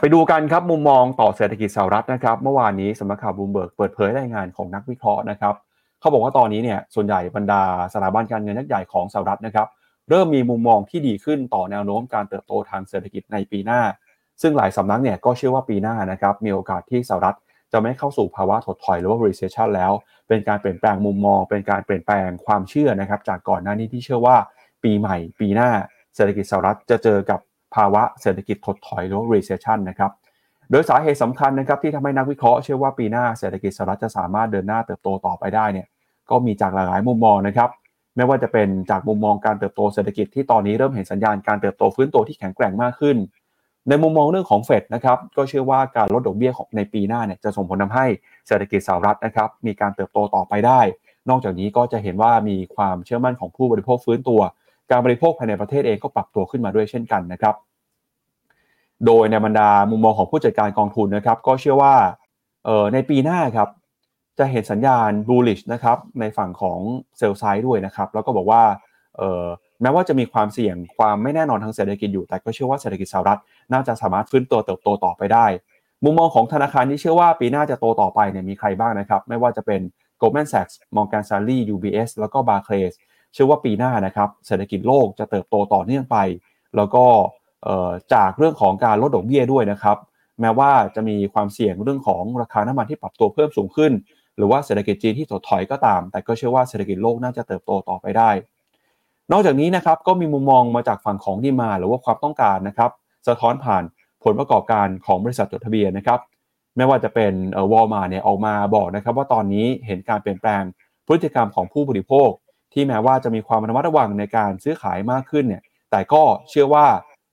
B: ไปดูกันครับมุมมองต่อเศรษฐกิจสหรัฐนะครับ เมื่อวานนี้สำนักข่าวบลูมเบิร์กเปิดเผยรายงานของนักวิเคราะห์นะครับ เขาบอกว่าตอนนี้เนี่ยส่วนใหญ่บรรดาสถาบันการเงินยักษ์ใหญ่ของสหรัฐนะครับเริ่มมีมุมมองที่ดีขึ้นต่อแนวโน้มการเติบโตทางเศรษฐกิจในปีหน้า ซึ่งหลายสำนักเนี่ยก็เชื่อว่าปีหน้านะครับมีโอกาสที่สหรัฐจะไม่เข้าสู่ภาวะถดถอยหรือว่า recession แล้ว เป็นการเปลี่ยนแปลงมุมมอง เป็นการเปลี่ยนแปลงความเชื่อนะครับ จากก่อนหน้านี้ที่เชื่อว่าปีใหม่ ปีหน้าเศรษฐกิจสหรัฐจะเจอกับภาวะเศรษฐกิจถดถอยหรือว่า recession นะครับ โดยสาเหตุสำคัญนะครับที่ทำให้นักวิเคราะห์เชื่อว่าปีหน้าเศรษฐกิจสหรัฐจะสามารถเดินหน้าเติบโตต่อไปได้เนี่ย ก็มีจากหลากหลายมุมมองนะครับ ไม่ว่าจะเป็นจากมุมมองการเติบโตเศรษฐกิจที่ตอนนี้เริ่มเห็นสัญญาณการเติบโตฟื้นตัวที่แข็งแกร่งมากขึ้น ในมุมมองเรื่องของเฟดนะครับก็เชื่อว่าการลดดอกเบี้ยของในปีหน้าเนี่ยจะส่งผลทาให้เศรษฐกิจสหรัฐนะครับมีการเติบโตต่อไปได้ นอกจากนี้ก็จะเห็นว่ามีความเชื่อมั่นของผู้บริโภคฟื้นตัว การบริโภคภายในประเทศเองก็ปรับตัวขึ้นมาด้วยเช่นกันนะครับ โดยในบรรดามุมมองของผู้จัดการกองทุนนะครับ ก็เชื่อว่าในปีหน้าครับ จะเห็นสัญญาณ bullish นะครับในฝั่งของเซลล์ไซด์ด้วยนะครับแล้วก็บอกว่าแม้ว่าจะมีความเสี่ยงความไม่แน่นอนทางเศรษฐกิจอยู่ แต่ก็เชื่อว่าเศรษฐกิจสหรัฐน่าจะสามารถฟื้นตัวเติบโตต่อไปได้ มุมมองของธนาคารที่เชื่อว่าปีหน้าจะโตต่อไปเนี่ยมีใครบ้างนะครับ ไม่ว่าจะเป็น Goldman Sachs Morgan Stanley UBS แล้วก็ Barclays เชื่อว่าปีหน้านะครับเศรษฐกิจโลกจะเติบโตต่อเนื่องไป แล้วก็จากเรื่องของการลดดอกเบี้ยด้วยนะครับ แม้ว่าจะมีความเสี่ยงเรื่องของราคาน้ำมันที่ปรับตัวเพิ่มสูงขึ้น หรือว่าเศรษฐกิจจีนที่ถดถอยก็ตาม แต่ก็เชื่อว่าเศรษฐกิจโลกน่าจะเติบโตต่อไปได้ นอกจากนี้นะครับก็มีมุมมองมาจากฝั่งของดีมาหรือว่าความต้องการนะครับสะท้อนผ่านผลประกอบการของบริษัทจดทะเบียนนะครับไม่ว่าจะเป็นวอลมาเนี่ยออกมาบอกนะครับว่าตอนนี้เห็นการเปลี่ยนแปลงพฤติกรรมของผู้บริโภค ที่แม้ว่าจะมีความระมัดระวังในการซื้อขายมากขึ้นเนี่ยแต่ก็เชื่อว่า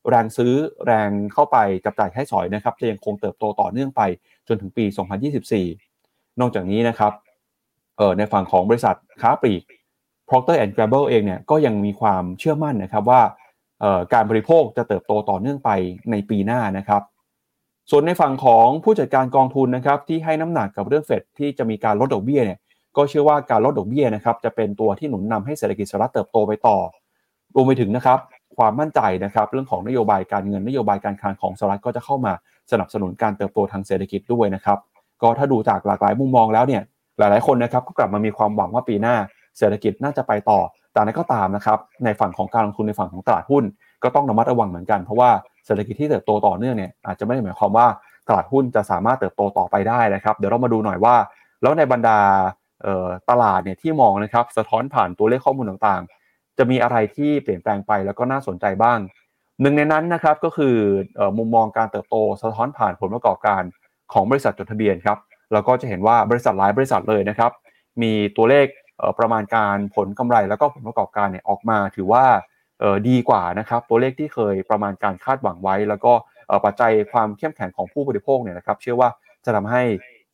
B: แรงซื้อแรงเข้าไปจับจ่ายใช้สอยนะครับจะยังคงเติบโตต่อเนื่องไปจนถึงปี 2024 นอกจากนี้นะครับในฝั่งของบริษัทค้าปลีก Procter and Gamble เองเนี่ยก็ยังมีความเชื่อมั่นนะครับว่าการบริโภคจะเติบโตต่อเนื่องไปในปีหน้านะครับ ส่วนในฝั่งของผู้จัดการกองทุนนะครับที่ให้น้ำหนักกับเรื่องเฟดที่จะมีการลดดอกเบี้ยเนี่ยก็เชื่อว่าการลดดอกเบี้ยนะครับจะเป็นตัวที่หนุนนำให้เศรษฐกิจสหรัฐเติบโตไปต่อ รวมไปถึงนะครับความมั่นใจนะครับเรื่องของนโยบายการเงินนโยบายการคลังของสหรัฐก็จะเข้ามาสนับสนุนการเติบโตทางเศรษฐกิจด้วยนะครับ ก็ถ้าดูจากหลากหลายมุมมองแล้วเนี่ยหลายๆคนนะครับก็กลับมามีความหวังว่าปีหน้าเศรษฐกิจน่าจะไปต่อ แต่นั้นก็ตามนะครับในฝั่งของการลงทุนในฝั่งของตลาดหุ้น ก็ต้องระมัดระวังเหมือนกันเพราะว่าเศรษฐกิจที่เติบโตต่อเนื่องเนี่ยอาจจะไม่ได้หมายความว่าตลาดหุ้นจะสามารถเติบโตต่อไปได้นะครับเดี๋ยวเรามาดูหน่อยว่า แล้วในบรรดาตลาดเนี่ยที่มองนะครับสะท้อนผ่านตัวเลขข้อมูลต่างๆ จะมีอะไรที่เปลี่ยนแปลงไปแล้วก็น่าสนใจบ้าง หนึ่งในนั้นนะครับก็คือมุมมองการเติบโตสะท้อนผ่านผลประกอบการ ของบริษัทจดทะเบียนครับแล้วก็จะเห็นว่าบริษัทหลายบริษัทเลยนะครับ มีตัวเลขประมาณการผลกำไรแล้วก็ผลประกอบการเนี่ยออกมา ถือว่าดีกว่านะครับ ตัวเลขที่เคยประมาณการคาดหวังไว้ แล้วก็ปัจจัยความเข้มแข็งของผู้บริโภคเนี่ยนะครับ เชื่อว่าจะทำให้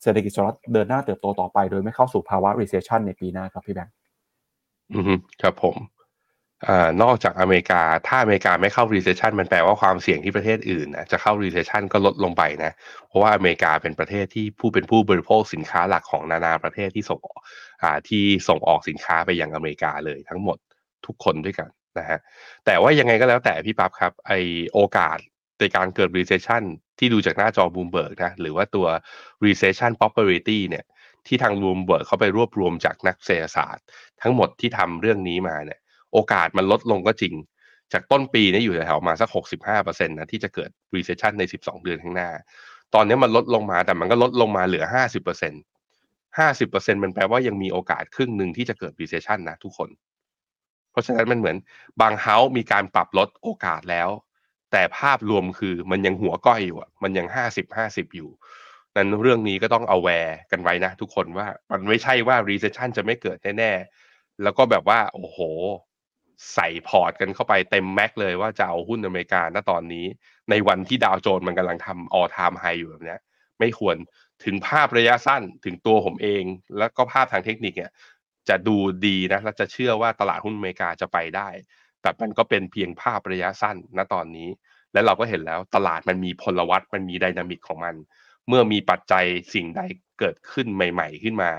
B: เศรษฐกิจสหรัฐเดินหน้าเติบโตต่อไป โดยไม่เข้าสู่ภาวะ recession ในปีหน้าครับพี่แบงค์
C: อืมครับผม อนอกจากอเมริกา ถ้าอเมริกาไม่เข้า recession มันแปลว่าความเสี่ยงที่ประเทศอื่นนะจะเข้า recession ก็ลดลงไปนะ เพราะว่าอเมริกาเป็นประเทศที่ผู้เป็นผู้บริโภคสินค้าหลักของนานาประเทศที่ส่งออกที่ส่งออกสินค้าไปยังอเมริกาเลยทั้งหมดทุกคนด้วยกันนะฮะแต่ว่ายังไงก็แล้วแต่พี่ปั๊บครับไอโอกาสในการเกิด recession ที่ดูจากหน้าจอ Bloomberg นะหรือว่าตัว recession probability เนี่ยที่ทาง Bloomberg เขาไปรวบรวมจากนักเศรษฐศาสตร์ ทั้งหมดที่ทำเรื่องนี้มาเนี่ย โอกาสมันลดลงก็จริง จากต้นปีนี้อยู่แถวมาสัก 65%นะที่จะเกิด recession ใน 12 เดือนข้างหน้า ตอนนี้มันลดลงมาแต่มันก็ลดลงมาเหลือ 50% 50%มันแปลว่ายังมีโอกาสครึ่งหนึ่งที่จะเกิด recession นะทุกคน เพราะฉะนั้นมันเหมือนบางเฮาส์มีการปรับลดโอกาสแล้ว แต่ภาพรวมคือมันยังหัวก้อยอยู่มันยัง 50-50 อยู่นั้นเรื่องนี้ก็ต้องเอาแวร์กันไว้นะทุกคนว่ามันไม่ใช่ว่า recession จะไม่เกิดแน่ ๆ แล้วก็แบบว่า โอ้โห ใส่พอร์ตกันเข้าไปเต็มแม็กเลยว่าจะเอาหุ้นอเมริกาณตอนนี้ ในวันที่ดาวโจนส์มันกำลังทำ all time high อยู่แบบนี้ไม่ควรถึงภาพระยะสั้นถึงตัวผมเอง แล้วก็ภาพทางเทคนิคเนี่ยจะดูดีนะและจะเชื่อว่าตลาดหุ้นอเมริกาจะไปได้ แต่มันก็เป็นเพียงภาพระยะสั้นณตอนนี้ และเราก็เห็นแล้วตลาดมันมีพลวัตมันมี dynamic ของมัน เมื่อมีปัจจัยสิ่งใดเกิดขึ้นใหม่ ๆ ขึ้นมา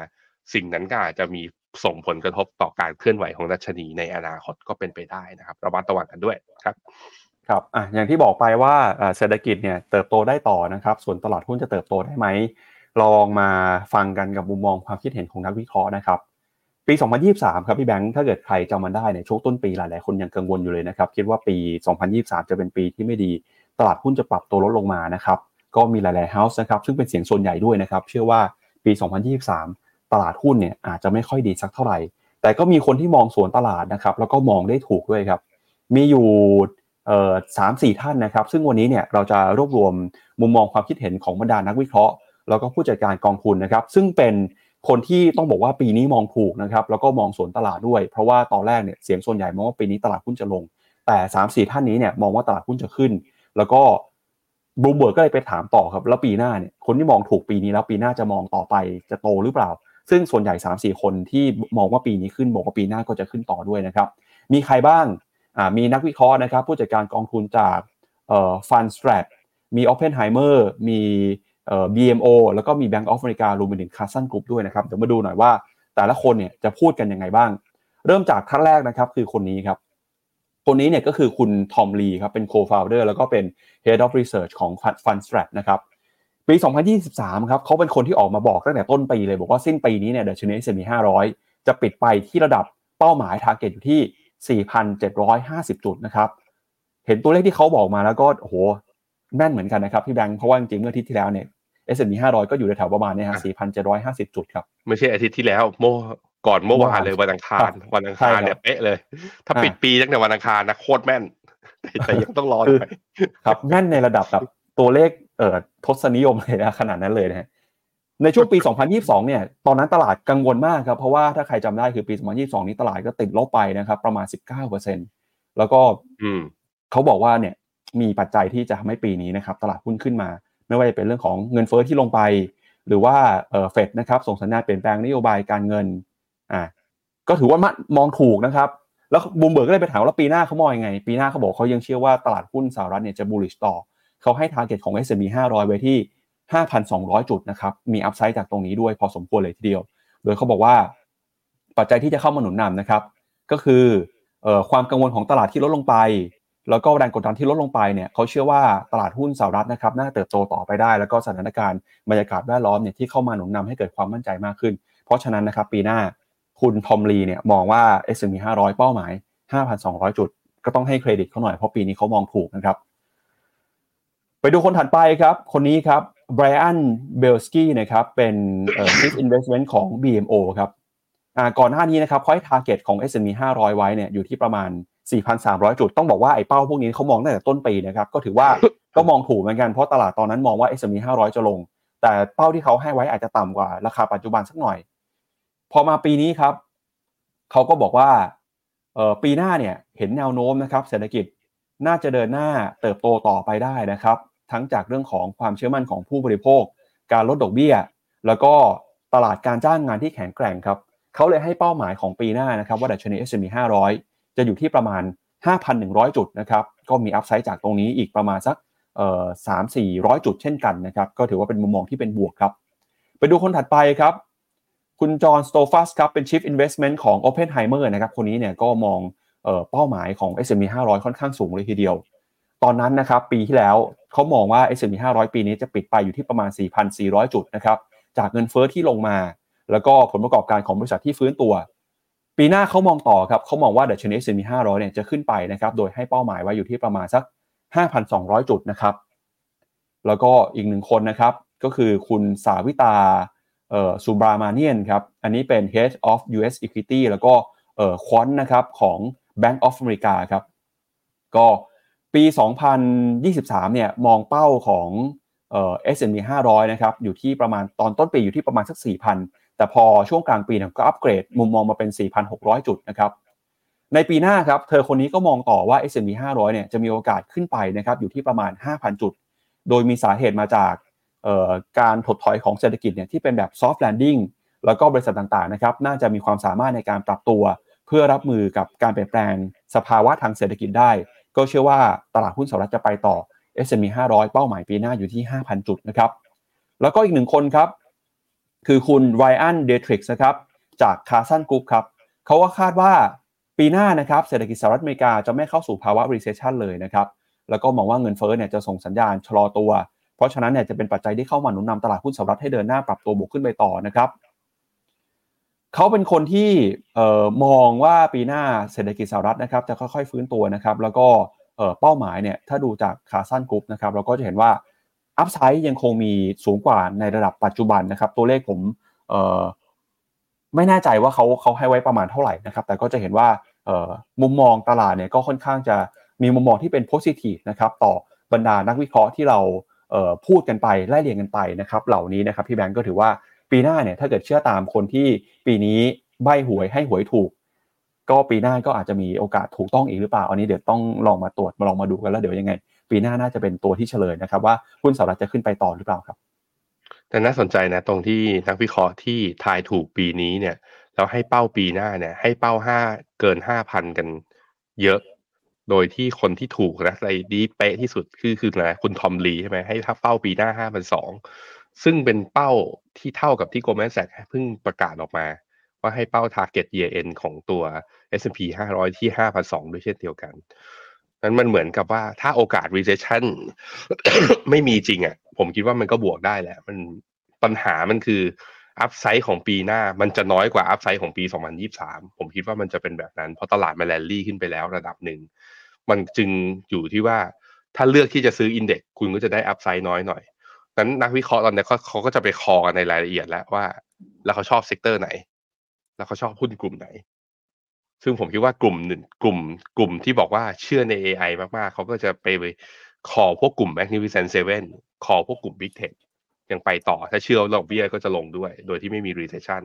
C: สิ่งนั้นก็อาจจะมี ส่งผลกระทบต่อการเคลื่อนไหวของดัชนีในอนาคตก็เป็นไปได้นะครับ ระมัดระวังกันด้วยครับ
B: ครับอะอย่างที่บอกไปว่าเศรษฐกิจเนี่ยเติบโตได้ต่อนะครับ ส่วนตลาดหุ้นจะเติบโตได้ไหมลองมาฟังกันกับมุมมองความคิดเห็นของนักวิเคราะห์นะครับ ปี 2023 ครับพี่แบงค์ถ้าเกิดใครจำมันได้เนี่ยช่วงต้นปีหลายๆคนยังกังวลอยู่เลยนะครับ คิดว่าปี 2023 จะเป็นปีที่ไม่ดีตลาดหุ้นจะปรับตัวลดลงมานะครับ ก็มีหลายๆเฮาส์นะครับซึ่งเป็นเสียงส่วนใหญ่ด้วยนะครับ เชื่อว่าปี 2023 ตลาดหุ้นเนี่ยอาจจะไม่ค่อยดีสักเท่าไหร่ แต่ก็มีคนที่มองสวนตลาดนะครับ แล้วก็มองได้ถูกด้วยครับ มีอยู่สามสี่ท่านนะครับ ซึ่งวันนี้เนี่ยเราจะรวบรวมมุมมองความคิดเห็นของบรรดานักวิเคราะห์ แล้วก็ผู้จัดการกองทุนนะครับ ซึ่งเป็นคนที่ต้องบอกว่าปีนี้มองถูกนะครับ แล้วก็มองสวนตลาดด้วย เพราะว่าตอนแรกเนี่ยเสียงส่วนใหญ่มองว่าปีนี้ตลาดหุ้นจะลง แต่สามสี่ท่านนี้เนี่ยมองว่าตลาดหุ้นจะขึ้น แล้วก็บลูมเบิร์กก็เลยไปถามต่อครับ แล้วปีหน้าเนี่ยคนที่มองถูกปีนี้แล้วปีหน้าจะมองต่อไปจะโตหรือเปล่า ซึ่งส่วนใหญ่สามสี่คนที่มองว่าปีนี้ขึ้นบอกว่าปีหน้าก็จะขึ้นต่อด้วยนะครับ มีใครบ้างมีนักวิเคราะห์นะครับ ผู้จัดการกองทุนจาก Fundstrat มีออ p เพนไฮเมอร์มีเอ่อ BMO แล้วก็มี Bank of America รวมไปถึง Carson Group ด้วยนะครับ เดี๋ยวมาดูหน่อยว่าแต่ละคนเนี่ยจะพูดกันยังไงบ้าง เริ่มจากท่านแรกนะครับคือคนนี้ครับ คนนี้เนี่ยก็คือคุณทอมลีครับเป็น co-founder แล้วก็เป็น head of research ของ Fundstrat นะครับ ปี 2023 ครับเขาเป็นคนที่ออกมาบอกตั้งแต่ต้นปีเลย บอกว่าสิ้นปีนี้เนี่ยดัชนี S&P 500 จะปิดไปที่ระดับเป้าหมาย target อยู่ที่ 4,750 จุดนะครับ เห็นตัวเลขที่เขาบอกมาแล้วก็โอ้โหแม่นเหมือนกันนะครับพี่แบงค์เพราะว่าจริงๆเมื่ออาทิตย์ที่แล้วเนี่ย S&P 500ก็อยู่ในแถวประมาณนี้ฮะ4,750จุดครับ
C: ไม่ใช่อาทิตย์ที่แล้วโมก่อนเมื่อวานเลยวันอังคารวันอังคารเนี่ยเป๊ะเลย ถ้าปิดปีตั้งแต่วันอังคารนะโคตรแม่น แต่ยังต้องรอไป
B: ครับแม่นในระดับแบบตัวเลข เอ่อทศนิยมเลยนะขนาดนั้นเลยนะฮะในช่วงปี 2022 เนี่ย ตอนนั้นตลาดกังวลมากครับ เพราะว่าถ้าใครจำได้คือปี 2022 นี้ตลาดก็ติดลบไปนะครับ ประมาณ 19%แล้วก็เขาบอกว่าเนี่ยมีปัจจัยที่จะทำให้ปีนี้นะครับ ตลาดหุ้นขึ้นมา ไม่ว่าจะเป็นเรื่องของเงินเฟ้อที่ลงไป หรือว่าเฟดนะครับ ส่งสัญญาณเปลี่ยนแปลงนโยบายการเงิน อ่า ก็ถือว่ามองถูกนะครับ แล้วบูมเบิร์กก็เลยไปถามว่าปีหน้าเขามองยังไง ปีหน้าเขาบอกเขายังเชื่อว่าตลาดหุ้นสหรัฐเนี่ยจะ bullish ต่อ เขาให้ target ของ S&P 500 ไว้ที่ 5,200 จุดนะครับมี upside จากตรงนี้ด้วยพอสมควรเลยทีเดียว โดยเขาบอกว่า ปัจจัยที่จะเข้ามาหนุนนำนะครับ ก็คือความกังวลของตลาดที่ลดลงไป แล้วก็แรงกดดันที่ลดลงไปเนี่ยเขาเชื่อว่าตลาดหุ้นสหรัฐนะครับน่าเติบโตต่อไปได้ แล้วก็สถานการณ์บรรยากาศแวดล้อมเนี่ยที่เข้ามาหนุนนำให้เกิดความมั่นใจมากขึ้น เพราะฉะนั้นนะครับปีหน้าคุณทอมลีเนี่ยมองว่า S&P 500 เป้าหมาย 5,200 จุด ก็ต้องให้เครดิตเขาหน่อยเพราะปีนี้เขามองถูกนะครับ ไปดูคนถัดไปครับ คนนี้ครับไบรอันเบลสกี้นะครับเป็น Chief Investment ของ BMO ครับก่อนหน้านี้นะครับเขาให้ target ของ S&P 500 ไว้เนี่ยอยู่ที่ประมาณ 4,300 จุด ต้องบอกว่าไอ้เป้าพวกนี้เขามองตั้งแต่ต้นปีนะครับก็ถือว่าก็มองถูกเหมือนกันเพราะตลาดตอนนั้นมองว่า S&P 500 จะลง แต่เป้าที่เขาให้ไว้อาจจะต่ำกว่าราคาปัจจุบันสักหน่อย พอมาปีนี้ครับเขาก็บอกว่าเออปีหน้าเนี่ยเห็นแนวโน้มนะครับเศรษฐกิจน่าจะเดินหน้าเติบโตต่อไปได้นะครับ ทั้งจากเรื่องของความเชื่อมั่นของผู้บริโภค การลดดอกเบี้ย แล้วก็ตลาดการจ้างงานที่แข็งแกร่งครับเขาเลยให้เป้าหมายของปีหน้านะครับว่าดัชนี S&P 500 จะอยู่ที่ประมาณ 5,100 จุดนะครับก็มีอัพไซด์จากตรงนี้อีกประมาณสักสามสี่ร้อยจุดเช่นกันนะครับก็ถือว่าเป็นมุมมองที่เป็นบวกครับไปดูคนถัดไปครับคุณจอห์นสโตฟัสครับเป็น Chief Investment ของ Oppenheimer นะครับคนนี้เนี่ยก็มองเป้าหมายของ S&P 500 ค่อนข้างสูงเลยทีเดียว ตอนนั้นนะครับปีที่แล้วเขามองว่า S&P 500 ปีนี้จะปิดไปอยู่ที่ประมาณ 4,400 จุดนะครับจากเงินเฟอ้อที่ลงมา แล้วก็ผลประกอบการของบริษัทที่ฟื้นตัว ปีหน้าเขามองต่อครับเขามองว่าดัชนี S&P 500 เนี่ยจะขึ้นไปนะครับโดยให้เป้าหมายไว้อยู่ที่ประมาณสัก 5,200 จุดนะครับแล้วก็อีกหนึ่งคนนะครับก็คือคุณสาวิตาสุบรามาเนียนครับอันนี้เป็น Head of US Equity แล้วก็ควอนนะครับของ Bank of America ครับก็ ปี 2023 เนี่ยมองเป้าของเอ่อ S&P 500 นะครับอยู่ที่ประมาณตอนต้นปีอยู่ที่ประมาณสัก 4,000 แต่พอช่วงกลางปีเนี่ยก็อัปเกรดมุมมองมาเป็น 4,600 จุดนะครับในปีหน้าครับเธอคนนี้ก็มองต่อว่า S&P 500 เนี่ยจะมีโอกาสขึ้นไปนะครับอยู่ที่ประมาณ 5,000 จุด โดยมีสาเหตุมาจากการถดถอยของเศรษฐกิจเนี่ยที่เป็นแบบ soft landing แล้วก็บริษัทต่างๆนะครับน่าจะมีความสามารถในการปรับตัว เพื่อรับมือกับการเปลี่ยนแปลงสภาวะทางเศรษฐกิจได้ ก็เชื่อว่าตลาดหุ้นสหรัฐจะไปต่อ S&P 500 เป้าหมายปีหน้าอยู่ที่ 5,000 จุดนะครับ แล้วก็อีกหนึ่งคนครับ คือคุณไรอันเดทริกส์นะครับ จากคาร์ซันกรุ๊ปครับเขาก็คาดว่าปีหน้านะครับเศรษฐกิจสหรัฐอเมริกาจะไม่เข้าสู่ภาวะ recession เลยนะครับ แล้วก็มองว่าเงินเฟ้อเนี่ยจะส่งสัญญาณชะลอตัว เพราะฉะนั้นเนี่ยจะเป็นปัจจัยที่เข้ามาหนุนนำตลาดหุ้นสหรัฐให้เดินหน้าปรับตัวบวกขึ้นไปต่อนะครับ เขาเป็นคนที่มองว่าปีหน้าเศรษฐกิจสหรัฐนะครับจะค่อยๆฟื้นตัวนะครับ แล้วก็เป้าหมายเนี่ยถ้าดูจาก Carson Group นะครับเราก็จะเห็นว่า upside ยังคงมีสูงกว่าในระดับปัจจุบันนะครับ ตัวเลขผมไม่แน่ใจว่าเขาเขาให้ไว้ประมาณเท่าไหร่นะครับ แต่ก็จะเห็นว่ามุมมองตลาดเนี่ยก็ค่อนข้างจะมีมุมมองที่เป็น positive นะครับต่อบรรดานักวิเคราะห์ที่เราพูดกันไปไล่เรียงกันไปนะครับ เหล่านี้นะครับพี่แบงก์ก็ถือว่า ปีหน้าเนี่ยถ้าเกิดเชื่อตามคนที่ปีนี้ใบหวยให้หวยถูก ก็ปีหน้าก็อาจจะมีโอกาสถูกต้องอีกหรือเปล่าอันนี้เดี๋ยวต้องลองมาตรวจมาลองมาดูกันแล้วเดี๋ยวยังไง ปีหน้าน่าจะเป็นตัวที่เฉลยนะครับว่าหุ้นสหรัฐจะขึ้นไปต่อหรือเปล่าครับ
C: แต่น่าสนใจนะตรงที่นักวิเคราะห์ที่ทายถูกปีนี้เนี่ยแล้วให้เป้าปีหน้าเนี่ยให้เป้าห้าเกินห้าพันกันเยอะ โดยที่คนที่ถูกนะอะไรดีเป๊ะที่สุดคือคืออะไรคุณทอมลีใช่ไหมให้ถ้าเป้าปีหน้าห้าพันสอง ซึ่งเป็นเป้าที่เท่ากับที่ Goldman Sachs เพิ่งประกาศออกมา ว่าให้เป้า target year end ของตัว S&P 500 ที่ 5,200 ด้วยเช่นเดียวกันนั้นมันเหมือนกับว่าถ้าโอกาส recession ไม่มีจริงอะ ผมคิดว่ามันก็บวกได้แหละ มันปัญหามันคือ upside ของปีหน้า มันจะน้อยกว่า upside ของปี 2023 ผมคิดว่ามันจะเป็นแบบนั้น เพราะตลาดมันแลนลี่ขึ้นไปแล้วระดับหนึ่ง มันจึงอยู่ที่ว่าถ้าเลือกที่จะซื้อ index คุณก็จะได้ upside น้อยหน่อย นั้นนักวิเคราะห์ตอนนี้เขาเขาก็จะไป call กันในรายละเอียดแล้วว่า แล้วเขาชอบ sector ไหน แล้วเขาชอบหุ้นกลุ่มไหน ซึ่งผมคิดว่ากลุ่มหนึ่งกลุ่ม กลุ่มที่บอกว่าเชื่อใน AI มากๆ เขาก็จะไปคอพวกกลุ่ม Magnificent Seven call พวกกลุ่ม Big Tech ยังไปต่อถ้าเชื่อดอกเบี้ยก็จะลงด้วย โดยที่ไม่มี recession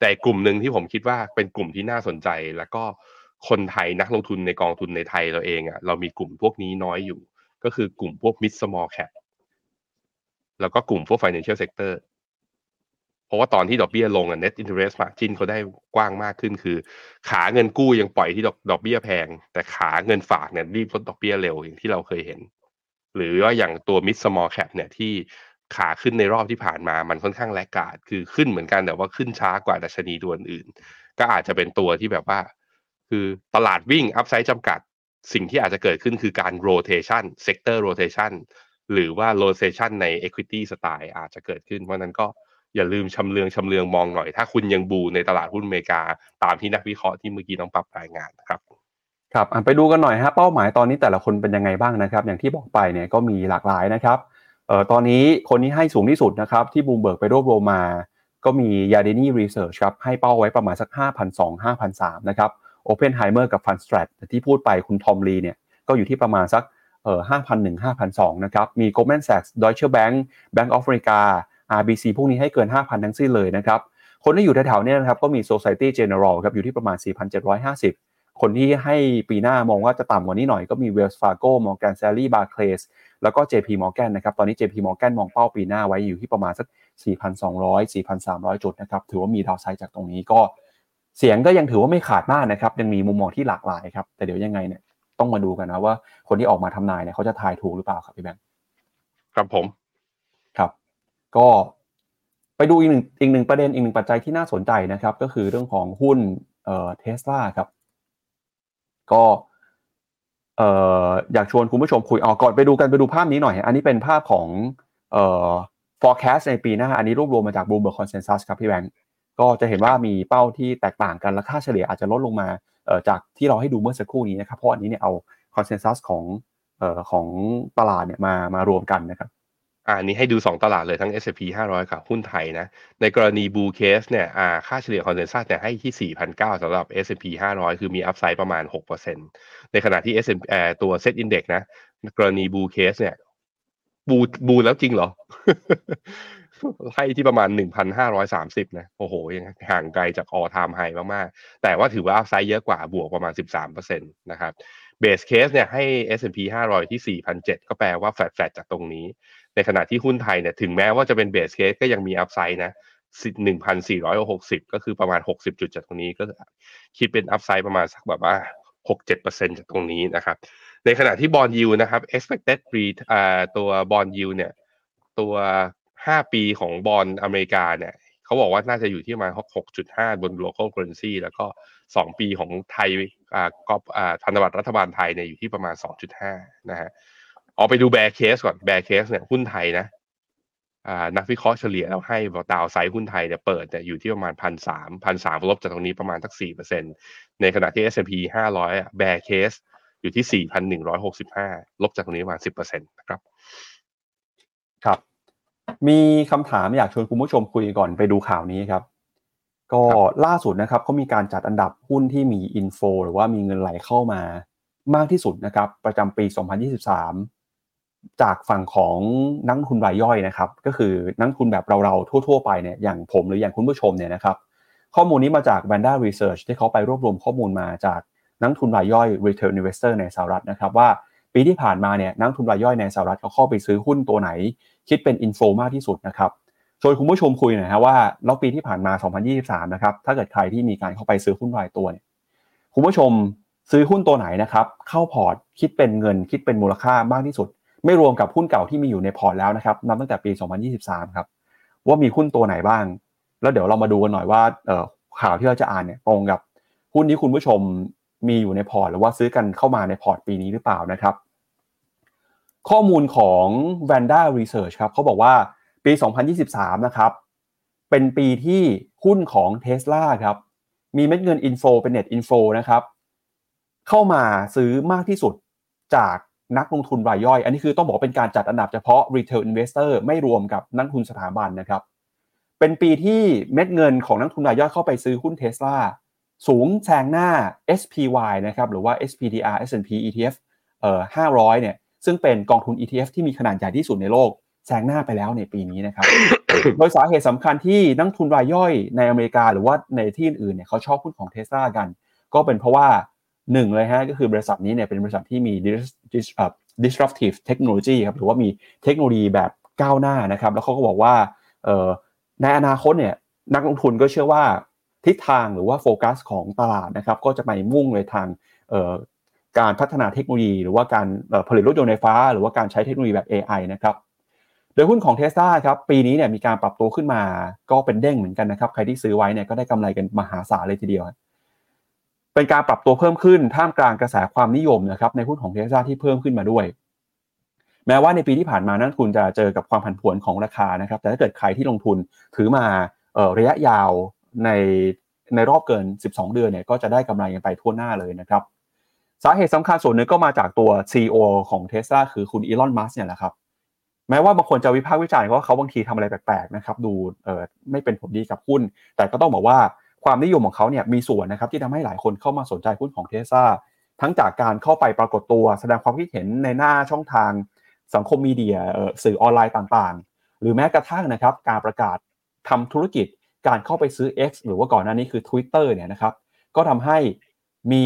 C: แต่กลุ่มหนึ่งที่ผมคิดว่าเป็นกลุ่มที่น่าสนใจ แล้วก็คนไทยนักลงทุนในกองทุนในไทยเราเองอะ่ะเรามีกลุ่มพวกนี้น้อยอยู่ ก็คือกลุ่มพวก mid small cap แล้วก็กลุ่มพวก financial sector เพราะว่าตอนที่ดอกเบี้ยลงอะ net interest margin เขาได้กว้างมากขึ้นคือ ขาเงินกู้ยังปล่อยที่ดอกดอกเบี้ยแพง แต่ขาเงินฝากเนี่ยรีบลดดอกเบี้ยเร็วอย่างที่เราเคยเห็น หรือว่าอย่างตัว mid small cap เนี่ยที่ขาขึ้นในรอบที่ผ่านมามันค่อนข้างแลกกาดคือขึ้นเหมือนกันแต่ว่าขึ้นช้ากว่าดัชนีตัวอื่น ก็อาจจะเป็นตัวที่แบบว่า คือตลาดวิ่ง upside จำกัด สิ่งที่อาจจะเกิดขึ้นคือการ rotation sector rotation หรือว่า rotation ใน equity style อาจจะเกิดขึ้น เพราะนั้นก็อย่าลืมชำเลืองชำเลืองมองหน่อย ถ้าคุณยัง bull ในตลาดหุ้นอเมริกา ตามที่นักวิเคราะห์ที่เมื่อกี้น้องปรับรายงานนะครับ
B: ครับไปดูกันหน่อยฮะเป้าหมายตอนนี้แต่ละคนเป็นยังไงบ้างนะครับ อย่างที่บอกไปเนี่ยก็มีหลากหลายนะครับเอ่อตอนนี้คนที่ให้สูงที่สุดนะครับที่บูมเบิร์กไปรวบรวมมา ก็มี Yardeni Research ครับให้เป้าไว้ประมาณสัก 5,200 5,300นะครับโอเพนไฮเมอร์กับฟันส t ตรที่พูดไปคุณทอมลีเนี่ยก็อยู่ที่ประมาณสัก เอ่อ5,001 5,002นะครับ มี Goldman Sachs Deutsche Bank Bank of America RBC พวกนี้ให้เกิน 5,000 ทั้งสิ้นเลยนะครับ คนที่อยู่แถวๆนี้นะครับก็มี Societe Generale ครับอยู่ที่ประมาณ 4,750 คนที่ให้ปีหน้ามองว่าจะต่ำกว่านี้หน่อยก็มี Wells Fargo Morgan Stanley Barclays แล้วก็ JP Morgan นะครับตอนนี้ JP Morgan มองเป้าปีหน้าไว้อยู่ที่ประมาณสัก 4,200 4,300 จุดนะครับถือว่ามีดาวไซด์จากตรงนี้ก็ เสียงก็ยังถือว่าไม่ขาดมากนะครับยังมีมุมมองที่หลากหลายครับแต่เดี๋ยวยังไงเนี่ย ต้องมาดูกันนะว่าคนที่ออกมาทำนายเนี่ยเขาจะทายถูกหรือเปล่าครับพี่แบงค์
C: ครับผม
B: ครับ ก็ไปดูอีกหนึ่งอีกหนึ่งประเด็นอีกหนึ่งปัจจัยที่น่าสนใจนะครับ ก็คือเรื่องของหุ้นเอ่อเทสลาครับ ก็เอ่ออยากชวนคุณผู้ชมคุยออกก่อนไปดูกันไปดูภาพนี้หน่อย อันนี้เป็นภาพของเอ่อ forecast ในปีหน้า อันนี้รวบรวมมาจาก Bloomberg Consensus ครับพี่แบงค์ก็จะเห็นว่ามีเป้าที่แตกต่างกันและค่าเฉลี่ยอาจจะลดลงมา จากที่เราให้ดูเมื่อสักครู่นี้นะครับเพราะอันนี้เนี่ยเอา consensus ของเอ่อของตลาดเนี่ยมามารวมกันนะครับ
C: อ่านี้ให้ดู 2 ตลาดเลยทั้ง S&P 500 กับหุ้นไทยนะ ในกรณี bull case เนี่ยอ่าค่าเฉลี่ย consensus เนี่ยให้ที่ 4,900สำหรับ S&P 500 คือมี upside ประมาณ 6%ในขณะที่ S M ตัว SET Index นะ กรณี bull case เนี่ย bull bull แล้วจริงเหรอ ไล่ที่ประมาณ 1,530 นะ โอ้โหยังห่างไกลจาก all time high มาก ๆ แต่ว่าถือว่า upside เยอะกว่าบวกประมาณ 13%นะครับ base case เนี่ยให้ S&P 500 ที่ 4,007 ก็แปลว่าแฟลตๆจากตรงนี้ ในขณะที่หุ้นไทยเนี่ยถึงแม้ว่าจะเป็น base case ก็ยังมี upside นะ1,460 ก็คือประมาณ 60 จุดจากตรงนี้ก็คิดเป็น upside ประมาณสักแบบว่า 6-7%จากตรงนี้นะครับ ในขณะที่ bond yield นะครับ expected rate อ่าตัว bond yield เนี่ยตัว 5ปีของบอลอเมริกาเนี่ยเขาบอกว่าน่าจะอยู่ที่ประมาณ6.5บน local currency แล้วก็2ปีของไทยอ่าก็อ่าพันธบัตรรัฐบาลไทยเนี่ยอยู่ที่ประมาณ2.5นะฮะเอาไปดู bear case ก่อน bear case เนี่ยหุ้นไทยนะอ่านักวิเคราะห์เฉลี่ยเราให้downside หุ้นไทยเนี่ยเปิดเนี่ยอยู่ที่ประมาณพันสามพันสามลบจากตรงนี้ประมาณสักสี่เปอร์เซ็นต์ในขณะที่ S&P 500อะ bear case อยู่ที่สี่พันหนึ่งร้อยหกสิบห้าลบจากตรงนี้ประมาณสิบเปอร์เซ็นต์นะครับ
B: ครับ มีคำถามอยากชวนคุณผู้ชมคุยก่อนไปดูข่าวนี้ครับ ก็ล่าสุดนะครับเขามีการจัดอันดับหุ้นที่มี inflow หรือว่ามีเงินไหลเข้ามามากที่สุดนะครับ ประจำปี 2023 จากฝั่งของนักทุนรายย่อยนะครับ ก็คือนักทุนแบบเราๆทั่ว ๆ ไปเนี่ยอย่างผมหรืออย่างคุณผู้ชมเนี่ยนะครับ ข้อมูลนี้มาจาก Vanda Research ที่เขาไปรวบรวมข้อมูลมาจากนักทุนรายย่อย Retail Investor ในสหรัฐนะครับว่าปีที่ผ่านมาเนี่ยนักทุนรายย่อยในสหรัฐเขาเข้าไปซื้อหุ้นตัวไหน คิดเป็นอินโฟมากที่สุดนะครับชวนคุณผู้ชมคุยหน่อยฮะว่าแล้วปีที่ผ่านมา 2023 นะครับ ถ้าเกิดใครที่มีการเข้าไปซื้อหุ้นรายตัวเนี่ยคุณผู้ชมซื้อหุ้นตัวไหนนะครับ เข้าพอร์ตคิดเป็นเงินคิดเป็นมูลค่ามากที่สุด ไม่รวมกับหุ้นเก่าที่มีอยู่ในพอร์ตแล้วนะครับนับตั้งแต่ปี 2023 ครับ ว่ามีหุ้นตัวไหนบ้าง แล้วเดี๋ยวเรามาดูกันหน่อยว่าข่าวที่เราจะอ่านเนี่ยตรงกับหุ้นที่คุณผู้ชมมีอยู่ในพอร์ตหรือว่าซื้อกันเข้ามาในพอร์ตปีนี้หรือเปล่านะครับ ข้อมูลของ Vanda Research ครับเขาบอกว่าปี 2023 นะครับ เป็นปีที่หุ้นของ Tesla ครับ มีเม็ดเงินอินโฟเป็น net info นะครับ เข้ามาซื้อมากที่สุดจากนักลงทุนรายย่อย อันนี้คือต้องบอกเป็นการจัดอันดับเฉพาะ retail investor ไม่รวมกับนักทุนสถาบันนะครับ เป็นปีที่เม็ดเงินของนักทุนรายย่อยเข้าไปซื้อหุ้น Tesla สูงแซงหน้า SPY นะครับ หรือว่า SPDR S&P ETF เอ่อ500 เนี่ย ซึ่งเป็นกองทุน ETF ที่มีขนาดใหญ่ที่สุดในโลกแซงหน้าไปแล้วในปีนี้นะครับ โดยสาเหตุสำคัญที่นักทุนรายย่อยในอเมริกาหรือว่าในที่อื่นเนี่ยเขาชอบหุ้นของเทสลากัน ก็เป็นเพราะว่าหนึ่งเลยฮะก็คือบริษัทนี้เนี่ยเป็นบริษัทที่มี disruptive technology ครับหรือว่ามีเทคโนโลยีแบบก้าวหน้านะครับ แล้วเขาก็บอกว่าในอนาคตเนี่ยนักลงทุนก็เชื่อว่าทิศทางหรือว่าโฟกัสของตลาดนะครับก็จะไปมุ่งในทาง การพัฒนาเทคโนโลยี หรือว่าการผลิตรถยนต์ไฟฟ้า หรือว่าการใช้เทคโนโลยีแบบ AI นะครับโดยหุ้นของเทสลาครับปีนี้เนี่ยมีการปรับตัวขึ้นมาก็เป็นเด้งเหมือนกันนะครับ ใครที่ซื้อไว้เนี่ยก็ได้กำไรกันมหาศาลเลยทีเดียว เป็นการปรับตัวเพิ่มขึ้นท่ามกลางกระแสความนิยมนะครับในหุ้นของเทสลาที่เพิ่มขึ้นมาด้วย แม้ว่าในปีที่ผ่านมานักทุนจะเจอกับความผันผวนของราคานะครับ แต่ถ้าเกิดใครที่ลงทุนถือมาระยะยาวในในรอบเกิน 12 เดือนเนี่ยก็จะได้กำไรกันไปทั่วหน้าเลยนะครับ สาเหตุสำคัญส่วนหนึ่งก็มาจากตัว CEO ของเทสลาคือคุณอีลอนมัสเนี่ยแหละครับแม้ว่าบางคนจะวิพากษ์วิจารณ์ว่าเขาบางทีทำอะไรแปลกๆนะครับดูเออไม่เป็นผลดีกับหุ้น แต่ก็ต้องบอกว่าความนิยมของเขาเนี่ยมีส่วนนะครับที่ทำให้หลายคนเข้ามาสนใจหุ้นของเทสซาทั้งจากการเข้าไปปรากฏตัวแสดงความคิดเห็นในหน้าช่องทางสังคมมีเดียสื่อออนไลน์ต่างๆ หรือแม้กระทั่งนะครับการประกาศทำธุรกิจการเข้าไปซื้อ X หรือว่าก่อนหน้านี้คือ Twitter เนี่ยนะครับก็ทำให้มี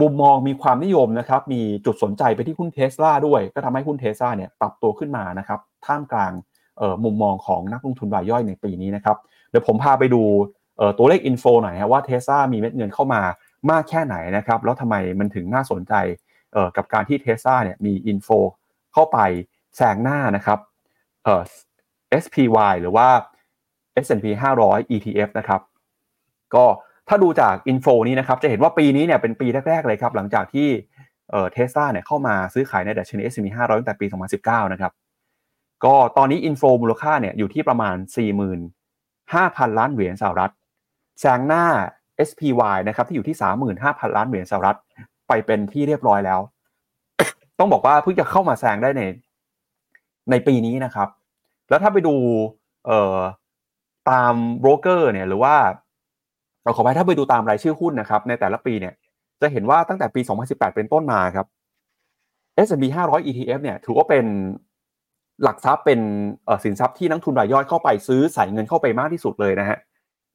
B: มุมมองมีความนิยมนะครับ มีจุดสนใจไปที่หุ้นเทสลาด้วย ก็ทำให้หุ้นเทสลาเนี่ยปรับตัวขึ้นมานะครับ ท่ามกลางมุมมองของนักลงทุนรายย่อยในปีนี้นะครับ เดี๋ยวผมพาไปดูตัวเลข inflow หน่อยว่าเทสลามีเม็ดเงินเข้ามามากแค่ไหนนะครับ แล้วทำไมมันถึงน่าสนใจกับการที่เทสลาเนี่ยมี inflow เข้าไปแซงหน้านะครับ SPY หรือว่า S&P 500 ETF นะครับ ก็ ถ้าดูจากอินโฟนี้นะครับจะเห็นว่าปีนี้เนี่ยเป็นปีแรกๆเลยครับหลังจากที่เทสลาเนี่ยเข้ามาซื้อขายในดัชนี S&P 500ตั้งแต่ปี 2019 นะครับก็ตอนนี้อินโฟมูลค่าเนี่ยอยู่ที่ประมาณ 45,000 ล้านเหรียญสหรัฐแซงหน้า SPY นะครับที่อยู่ที่ 35,000 ล้านเหรียญสหรัฐไปเป็นที่เรียบร้อยแล้ว ต้องบอกว่าเพิ่งจะเข้ามาแซงได้ในในปีนี้นะครับ แล้วถ้าไปดูตามโบรกเกอร์เนี่ยหรือว่า เราขอไปถ้าไปดูตามรายชื่อหุ้นนะครับ ในแต่ละปีเนี่ย จะเห็นว่าตั้งแต่ปี 2018 เป็นต้นมาครับ S&P 500 ETF เนี่ย ถือว่าเป็นหลักทรัพย์เป็นสินทรัพย์ที่นักทุนรายย่อยเข้าไปซื้อใส่เงินเข้าไปมากที่สุดเลยนะฮะ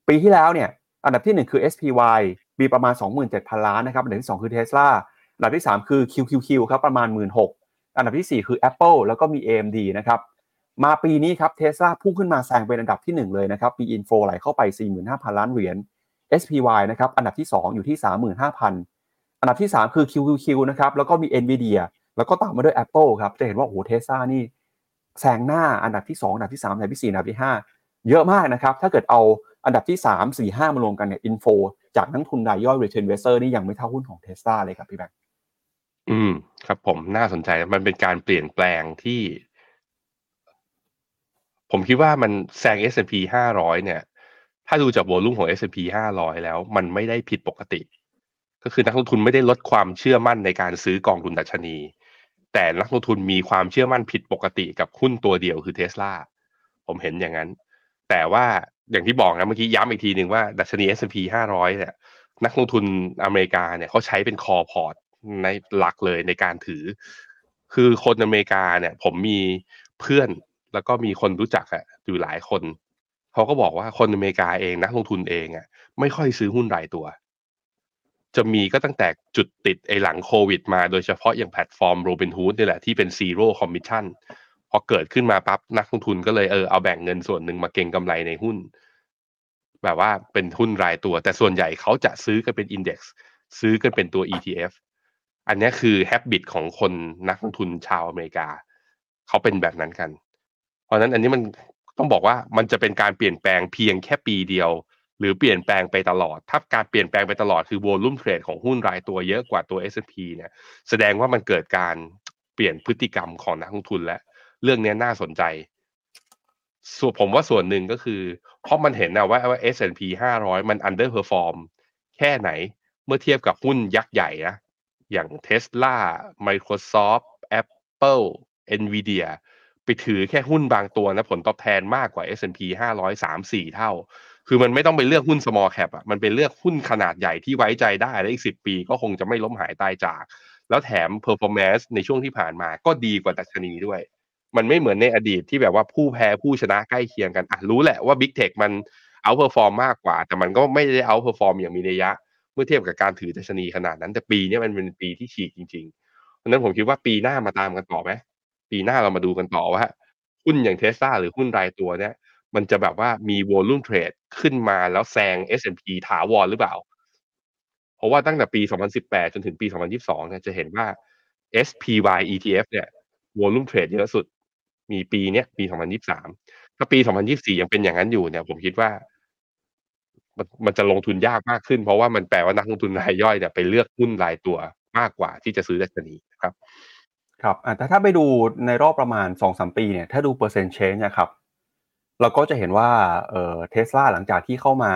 B: ปีที่แล้วเนี่ย อันดับที่ 1 คือ SPY มีประมาณ 27,000 ล้านนะครับ อันดับที่ 2 คือ Tesla อันดับที่ 3 คือ QQQ ครับประมาณ 16,000 อันดับที่ 4 คือ Apple แล้วก็มี AMD นะครับมาปีนี้ครับเทสลาพุ่งขึ้นมาแซงเป็นอันดับที่ 1 เลยนะครับมี inflow ไหลเข้าไป 45,000 ล้านเหรียญ SPY นะครับอันดับที่ 2 อยู่ที่ 35,000 อันดับที่ 3 คือ QQQ นะครับแล้วก็มี NVIDIA แล้วก็ตามมาด้วย Apple ครับจะเห็นว่าโอ้โหเทสลานี่แซงหน้าอันดับที่ 2 อันดับที่ 3 อันดับที่ 4 อันดับที่ 5 เยอะมากนะครับถ้าเกิดเอาอันดับที่ 3 4 5 มารวมกันเนี่ย inflowจากนักทุนรายย่อย Retail Investor นี่ยังไม่เท่าหุ้นของเทสลาเลยครับพี่แบงค์
C: อืมครับผมน่าสนใจมันเป็นการเปลี่ยนแปลงที่ ผมคิดว่ามันแซง S&P 500 เนี่ย ถ้าดูจากโวลุ่มของ S&P 500 แล้ว มันไม่ได้ผิดปกติ ก็คือนักลงทุนไม่ได้ลดความเชื่อมั่นในการซื้อกองทุนดัชนี แต่นักลงทุนมีความเชื่อมั่นผิดปกติกับหุ้นตัวเดียวคือเทสลาผมเห็นอย่างนั้น แต่ว่าอย่างที่บอกนะเมื่อกี้ย้ำอีกทีหนึ่งว่าดัชนี S&P 500 เนี่ยนักลงทุนอเมริกาเนี่ยเขาใช้เป็น core port ในหลักเลยในการถือ คือคนอเมริกาเนี่ย ผมมีเพื่อนแล้วก็มีคนรู้จักอะอยู่หลายคน เขาก็บอกว่าคนอเมริกาเองนักลงทุนเองอะไม่ค่อยซื้อหุ้นรายตัว จะมีก็ตั้งแต่จุดติดไอหลังโควิดมาโดยเฉพาะอย่างแพลตฟอร์มโรบินฮูดนี่แหละที่เป็น zero commissionพอเกิดขึ้นมาปั๊บนักลงทุนก็เลยเออเอาแบ่งเงินส่วนหนึ่งมาเก็งกำไรในหุ้น แบบว่าเป็นหุ้นรายตัว แต่ส่วนใหญ่เขาจะซื้อกันเป็นอินเด็กซ์ซื้อกันเป็นตัว ETF อันนี้คือแฮบบิตของคนนักลงทุนชาวอเมริกา เขาเป็นแบบนั้นกัน เพราะนั้นอันนี้มัน ต้องบอกว่ามันจะเป็นการเปลี่ยนแปลงเพียงแค่ปีเดียว หรือเปลี่ยนแปลงไปตลอด ถ้าการเปลี่ยนแปลงไปตลอดคือโวลุ่มเทรดของหุ้นรายตัวเยอะกว่าตัว S&P เนี่ยแสดงว่ามันเกิดการเปลี่ยนพฤติกรรมของนักลงทุนและ เรื่องนี้น่าสนใจ ส่วนผมว่าส่วนหนึ่งก็คือ เพราะมันเห็นนะว่าว่า S&P 500 มัน underperform แค่ไหนเมื่อเทียบกับหุ้นยักษ์ใหญ่นะอย่าง Tesla Microsoft Apple Nvidia ไปถือแค่หุ้นบางตัวนะผลตอบแทนมากกว่า S&P 500 3 4 เท่า คือมันไม่ต้องไปเลือกหุ้น small cap อะมันเป็นเลือกหุ้นขนาดใหญ่ที่ไว้ใจได้และอีก 10 ปีก็คงจะไม่ล้มหายตายจาก แล้วแถม performance ในช่วงที่ผ่านมาก็ดีกว่าดัชนีด้วย มันไม่เหมือนในอดีตที่แบบว่าผู้แพ้ผู้ชนะใกล้เคียงกันอะรู้แหละว่า Big Tech มัน outperform มากกว่า แต่มันก็ไม่ได้ outperform อย่างมีนัยยะ เมื่อเทียบกับการถือดัชนีขนาดนั้น แต่ปีนี้มันเป็นปีที่ฉีกจริงๆเพราะนั้นผมคิดว่าปีหน้ามาตามกันต่อไหม ปีหน้าเรามาดูกันต่อว่าหุ้นอย่างเทสซาหรือหุ้นรายตัวเนี่ย มันจะแบบว่ามีวอลุ่มเทรดขึ้นมาแล้วแซง S&P ถาวรหรือเปล่า เพราะว่าตั้งแต่ปี 2018 จนถึงปี 2022 เนี่ยจะเห็นว่า SPY ETF เนี่ยวอลุ่มเทรดเยอะสุด มีปีเนี้ยปี 2023 ถ้าปี 2024 ยังเป็นอย่างนั้นอยู่เนี่ย ผมคิดว่า มันมันจะลงทุนยากมากขึ้น เพราะว่ามันแปลว่านักลงทุนรายย่อยเนี่ยไปเลือกหุ้นรายตัวมากกว่าที่จะซื้อดัชนีนะครับ
B: ครับแต่ถ้าไปดูในรอบประมาณ2อสปีเนี่ยถ้าดูเปอร์เซ็นต์เชนนะครับเราก็จะเห็นว่าเอ่อเทสลาหลังจากที่เข้ามา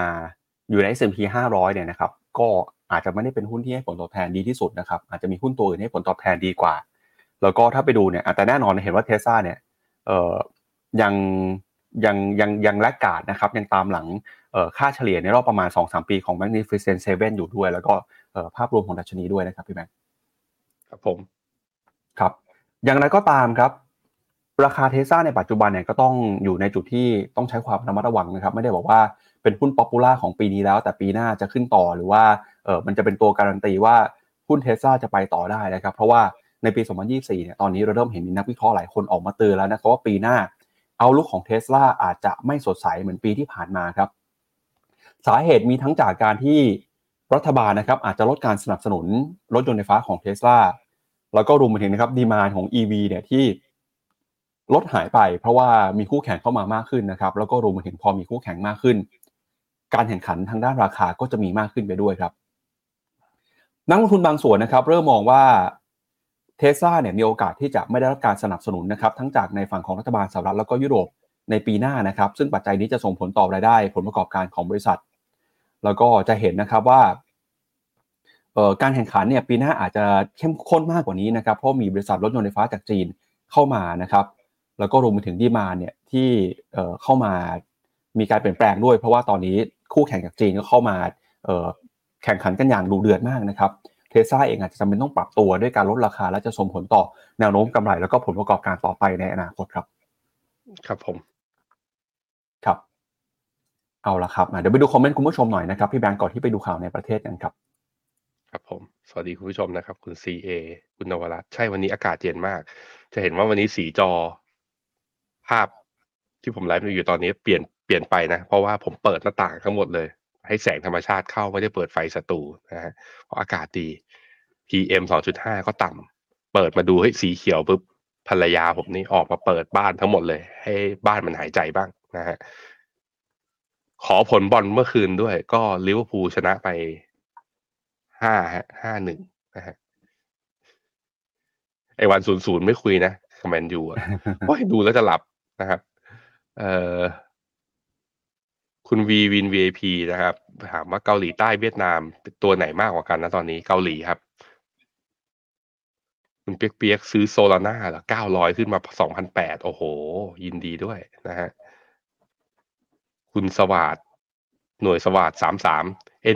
B: อยู่ใน S&P 500 เนี่ยนะครับก็อาจจะไม่ได้เป็นหุ้นที่ให้ผลตอบแทนดีที่สุดนะครับอาจจะมีหุ้นตัวอื่นให้ผลตอบแทนดีกว่า แล้วก็ถ้าไปดูเนี่ยแต่แน่นอนเห็นว่าเทสลาเนี่ยเอ่อยังยังยังยังแลกกาดนะครับยังตามหลังค่าเฉลี่ยในรอบประมาณ 2-3 ปีของ Magnificent Seven อยู่ด้วย แล้วก็ภาพรวมของดัชนีด้วยนะครับพี่แบงค์
C: ครับผม
B: อย่างไรก็ตามครับ ราคาเทสซาในปัจจุบันเนี่ยก็ต้องอยู่ในจุดที่ต้องใช้ความระมัดระวังนะครับ ไม่ได้บอกว่าเป็นหุ้น popular ของปีนี้แล้ว แต่ปีหน้าจะขึ้นต่อหรือว่าเออมันจะเป็นตัวการันตีว่าหุ้นเทสซาจะไปต่อได้นะครับ เพราะว่าในปี 2024 เนี่ยตอนนี้เราเริ่มเห็นมีนักวิเคราะห์หลายคนออกมาเตือนแล้วนะครับว่าปีหน้า outlook ของเทสลาอาจจะไม่สดใสเหมือนปีที่ผ่านมาครับ สาเหตุมีทั้งจากการที่รัฐบาลนะครับอาจจะลดการสนับสนุนรถยนต์ไฟฟ้าของเทสลา แล้วก็รวมไปถึงนะครับดีมานของ EV เนี่ยที่ลดหายไป เพราะว่ามีคู่แข่งเข้ามามากขึ้นนะครับ แล้วก็รวมไปถึงพอมีคู่แข่งมากขึ้น การแข่งขันทางด้านราคาก็จะมีมากขึ้นไปด้วยครับ นักลงทุนบางส่วนนะครับ เริ่มมองว่าเทสลาเนี่ยมีโอกาสที่จะไม่ได้รับการสนับสนุนนะครับ ทั้งจากในฝั่งของรัฐบาลสหรัฐแล้วก็ยุโรปในปีหน้านะครับ ซึ่งปัจจัยนี้จะส่งผลต่อรายได้ ผลประกอบการของบริษัท แล้วก็จะเห็นนะครับว่า การแข่งขันเนี่ยปีหน้าอาจจะเข้มข้นมากกว่านี้นะครับเพราะมีบริษัทรถยนต์ไฟฟ้าจากจีนเข้ามานะครับ แล้วก็รวมไปถึงดีมาเนี่ยที่เข้ามามีการเปลี่ยนแปลงด้วย เพราะว่าตอนนี้คู่แข่งจากจีนก็เข้ามาแข่งขันกันอย่างดูเดือดมากนะครับเทสซาเองอาจจะจำเป็นต้องปรับตัวด้วยการลดราคา และจะส่งผลต่อแนวโน้มกำไร แล้วก็ผลประกอบการต่อไปในอนาคตครับ
C: ครับผม
B: ครับ เอาละครับเดี๋ยวไปดูคอมเมนต์คุณผู้ชมหน่อยนะครับพี่แบงก์ก่อนที่ไปดูข่าวในประเทศกันครับ
C: ครับผม สวัสดีคุณผู้ชมนะครับ คุณ CA คุณนวรัตน์ใช่วันนี้อากาศเย็นมาก จะเห็นว่าวันนี้สีจอ ภาพที่ผมไลฟ์อยู่ตอนนี้เปลี่ยนเปลี่ยนไปนะ เพราะว่าผมเปิดหน้าต่างทั้งหมดเลย ให้แสงธรรมชาติเข้าไม่ได้เปิดไฟสตูนะฮะเพราะอากาศดี PM 2.5 ก็ต่ำเปิดมาดูให้สีเขียวปุ๊บภรรยาผมนี่ออกมาเปิดบ้านทั้งหมดเลย ให้บ้านมันหายใจบ้างนะฮะขอผลบอลเมื่อคืนด้วย ก็ลิเวอร์พูลชนะไป ห้าฮะห้าหนึ่งนะฮะไอวันศูนย์ศูนย์ไม่คุยนะคอมเมนต์อยู่อะโอ้ยดูแล้วจะหลับนะครับ เอ่อคุณวีวิน VIP นะครับ ถามว่าเกาหลีใต้เวียดนามตัวไหนมากกว่ากันนะตอนนี้เกาหลีครับ คุณเปียกเปียกซื้อโซลาร่าเหรอเก้าร้อยขึ้นมาสองพันแปดโอ้โห ยินดีด้วยนะฮะคุณสวัสดหน่วยสวัสดสามสาม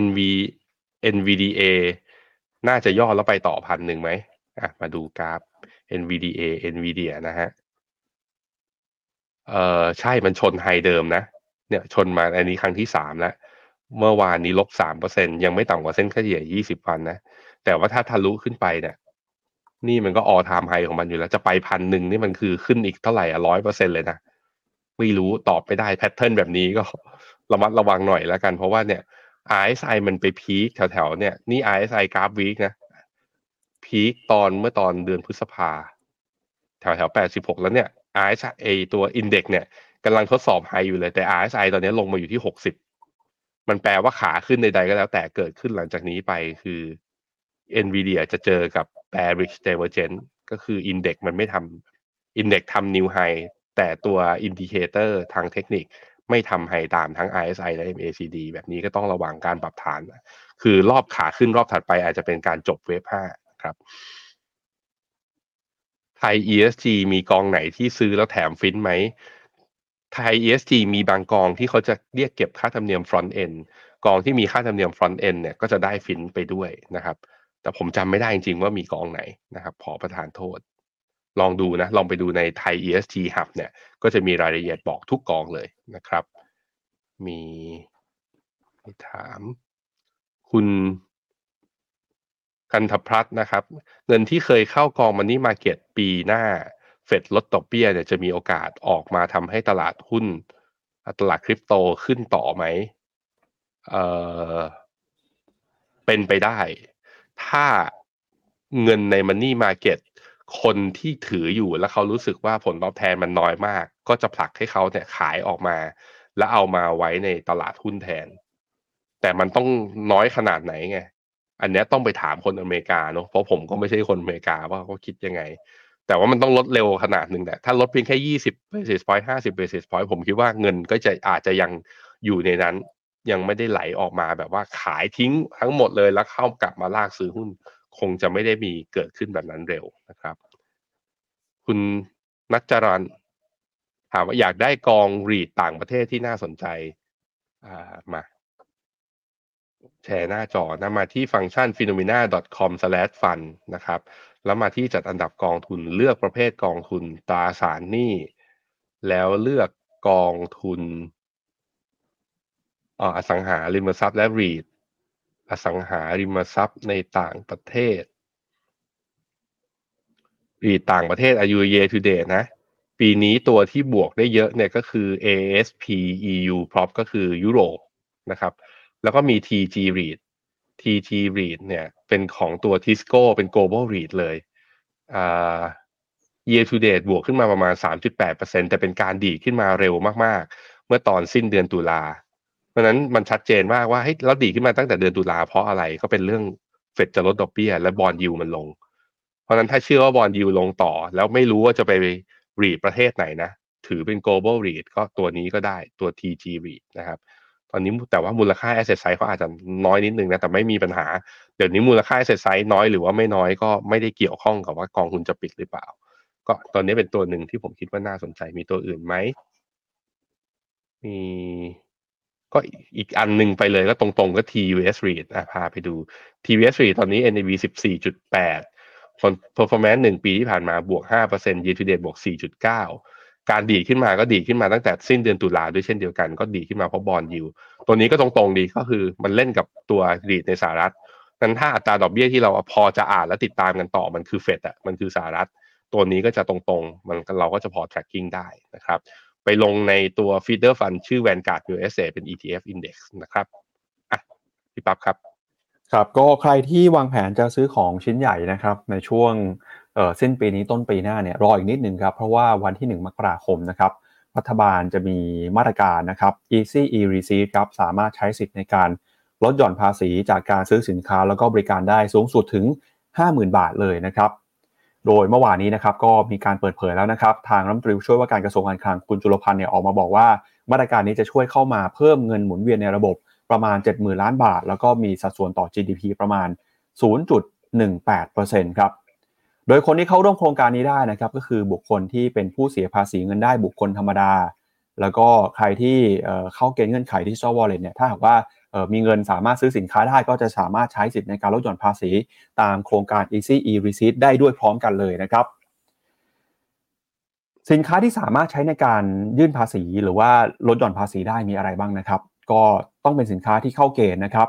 C: NV NVDA น่าจะย่อแล้วไปต่อพันหนึ่งไหมอะมาดูกราฟ NVDA NVIDIA นะฮะเอ่อใช่มันชนไฮเดิมนะ เนี่ยชนมาอันนี้ครั้งที่สามแล้ว เมื่อวานนี้ลบสามเปอร์เซ็นยังไม่ต่ำกว่าเส้นเฉลี่ยยี่สิบวันนะ แต่ว่าถ้าทะลุขึ้นไปเนี่ย นี่มันก็ออทามไฮของมันอยู่แล้ว จะไปพันหนึ่งนี่มันคือขึ้นอีกเท่าไหร่อะร้อยเปอร์เซ็นเลยนะ ไม่รู้ตอบไม่ได้แพทเทิร์นแบบนี้ก็ระมัดระวังหน่อยแล้วกัน เพราะว่าเนี่ย RSI มันไปพีคแถวๆเนี่ยนี่ RSI กราฟวีคนะพีคตอนเมื่อตอนเดือนพฤษภาแถวแถวแปดสิบหกแล้วเนี่ย RSI ตัว index เนี่ยกำลังทดสอบ high อยู่เลย แต่ RSI ตอนนี้ลงมาอยู่ที่หกสิบมันแปลว่าขาขึ้นใดๆก็แล้วแต่เกิดขึ้นหลังจากนี้ไปคือ NVIDIA จะเจอกับ bearish divergence ก็คือ index มันไม่ทำ index ทำ new high แต่ตัว indicator ทางเทคนิค ไม่ทำ high ตามทั้ง RSI และ MACD แบบนี้ก็ต้องระวังการปรับฐาน คือรอบขาขึ้นรอบถัดไปอาจจะเป็นการจบ wave 5ครับไทย ESG มีกองไหนที่ซื้อแล้วแถมฟินไหมไทย ESG มีบางกองที่เขาจะเรียกเก็บค่าธรรมเนียม front end กองที่มีค่าธรรมเนียม front end เนี่ยก็จะได้ฟินไปด้วยนะครับ แต่ผมจำไม่ได้จริงๆว่ามีกองไหนนะครับ ขอประทานโทษ ลองดูนะ ลองไปดูในไทย ESG Hub เนี่ย ก็จะมีรายละเอียดบอกทุกกองเลยนะครับ มีมีถามคุณกันทพัฒน์นะครับ เงินที่เคยเข้ากองมันนี่มาเก็ตปีหน้า เฟดลดดอเบี้ยเนี่ยจะมีโอกาสออกมาทำให้ตลาดหุ้น ตลาดคริปโตขึ้นต่อไหมเออเป็นไปได้ ถ้าเงินในมันนี่มาเก็ต คนที่ถืออยู่แล้วเขารู้สึกว่าผลตอบแทนมันน้อยมาก ก็จะผลักให้เขาเนี่ยขายออกมา แล้วเอามาไว้ในตลาดหุ้นแทน แต่มันต้องน้อยขนาดไหนไงอันนี้ต้องไปถามคนอเมริกาเนาะเพราะผมก็ไม่ใช่คนอเมริกาว่าเขาคิดยังไง แต่ว่ามันต้องลดเร็วขนาดหนึ่งแหละถ้าลดเพียงแค่ยี่สิบ basis point ห้าสิบ basis point ผมคิดว่าเงินก็จะอาจจะยังอยู่ในนั้น ยังไม่ได้ไหลออกมาแบบว่าขายทิ้งทั้งหมดเลยแล้วเข้ากลับมาลากซื้อหุ้น คงจะไม่ได้มีเกิดขึ้นแบบนั้นเร็วนะครับ คุณนัจจรันถามว่าอยากได้กองรีดต่างประเทศที่น่าสนใจอ่ามาแชร์หน้าจอนะมาที่ฟังก์ชัน phenomena.com/fund นะครับ แล้วมาที่จัดอันดับกองทุนเลือกประเภทกองทุนตราสารหนี้ แล้วเลือกกองทุนอสังหาริมทรัพย์และรีด อสังหาริมทรัพย์ในต่างประเทศรีต่างประเทศอายุ year to date นะ ปีนี้ตัวที่บวกได้เยอะเนี่ยก็คือ ASP EU Prop ก็คือยุโรปนะครับ แล้วก็มี TG REIT TG REIT เนี่ยเป็นของตัว Tisco เป็น global REIT เลยอ่า year to date บวกขึ้นมาประมาณ 3.8%แต่เป็นการดีขึ้นมาเร็วมาก ๆ เมื่อตอนสิ้นเดือนตุลา เพราะนั้นมันชัดเจนมากว่าเฮ้ยแล้วดีขึ้นมาตั้งแต่เดือนตุลาเพราะอะไรก็เป็นเรื่องเฟดจะลดดอกเบี้ย และบอลยูมันลง เพราะนั้นถ้าเชื่อว่าบอลยูลงต่อ แล้วไม่รู้ว่าจะไปรีดประเทศไหนนะ ถือเป็น global REIT ก็ตัวนี้ก็ได้ตัว TG REIT นะครับ ตอนนี้แต่ว่ามูลค่า asset size เขาอาจจะน้อยนิดนึงนะ แต่ไม่มีปัญหา เดี๋ยวนี้มูลค่า asset size น้อยหรือว่าไม่น้อยก็ไม่ได้เกี่ยวข้องกับว่ากองทุนจะปิดหรือเปล่า ก็ตอนนี้เป็นตัวหนึ่งที่ผมคิดว่าน่าสนใจมีตัวอื่นไหมมี ก็อีกอันหนึ่งไปเลยก็ตรงๆก็ TUS REIT อะพาไปดู TUS REIT ตอนนี้ NAV 14.8 performance หนึ่งปีที่ผ่านมาบวก 5% year to date บวก 4.9 การดีขึ้นมาก็ดีขึ้นมาตั้งแต่สิ้นเดือนตุลาด้วยเช่นเดียวกันก็ดีขึ้นมาเพราะบอลยูตัวนี้ก็ตรงๆดีก็คือมันเล่นกับตัวดีดในสหรัฐนั้นถ้าอัตราดอกเบี้ยที่เราพอจะอ่านและติดตามกันต่อมันคือเฟดอะมันคือสหรัฐ ตัวนี้ก็จะตรงๆ มันเราก็จะพอ tracking ได้นะครับ ไปลงในตัว feeder fund ชื่อ Vanguard USA เป็น ETF index นะครับอะพี่ปั๊บครับ
B: ครับก็ใครที่วางแผนจะซื้อของชิ้นใหญ่นะครับ ในช่วงเออสิ้นปีนี้ต้นปีหน้าเนี่ยรออีกนิดหนึ่งครับ เพราะว่าวันที่ 1 มกราคมนะครับรัฐบาลจะมีมาตรการนะครับ Easy e receipt ครับสามารถใช้สิทธิ์ในการลดหย่อนภาษีจากการซื้อสินค้าแล้วก็บริการได้สูงสุดถึง 50,000 บาทเลยนะครับ โดยเมื่อวานนี้นะครับก็มีการเปิดเผยแล้วนะครับ ทางรัฐมนตรีช่วยว่าการกระทรวงการคลังคุณจุลพันธ์เนี่ยออกมาบอกว่า มาตรการนี้จะช่วยเข้ามาเพิ่มเงินหมุนเวียนในระบบประมาณ 70,000 ล้านบาท แล้วก็มีสัดส่วนต่อ GDP ประมาณ 0.18%ครับโดยคนที่เข้าร่วมโครงการนี้ได้นะครับก็คือบุคคลที่เป็นผู้เสียภาษีเงินได้บุคคลธรรมดา แล้วก็ใครที่เข้าเกณฑ์เงื่อนไขที่ Digital Wallet เนี่ยถ้าหากว่า มีเงินสามารถซื้อสินค้าได้ก็จะสามารถใช้สิทธิ์ในการลดหย่อนภาษี ตามโครงการ Easy e Receipt ได้ด้วยพร้อมกันเลยนะครับ สินค้าที่สามารถใช้ในการยื่นภาษีหรือว่าลดหย่อนภาษีได้มีอะไรบ้างนะครับ ก็ต้องเป็นสินค้าที่เข้าเกณฑ์นะครับ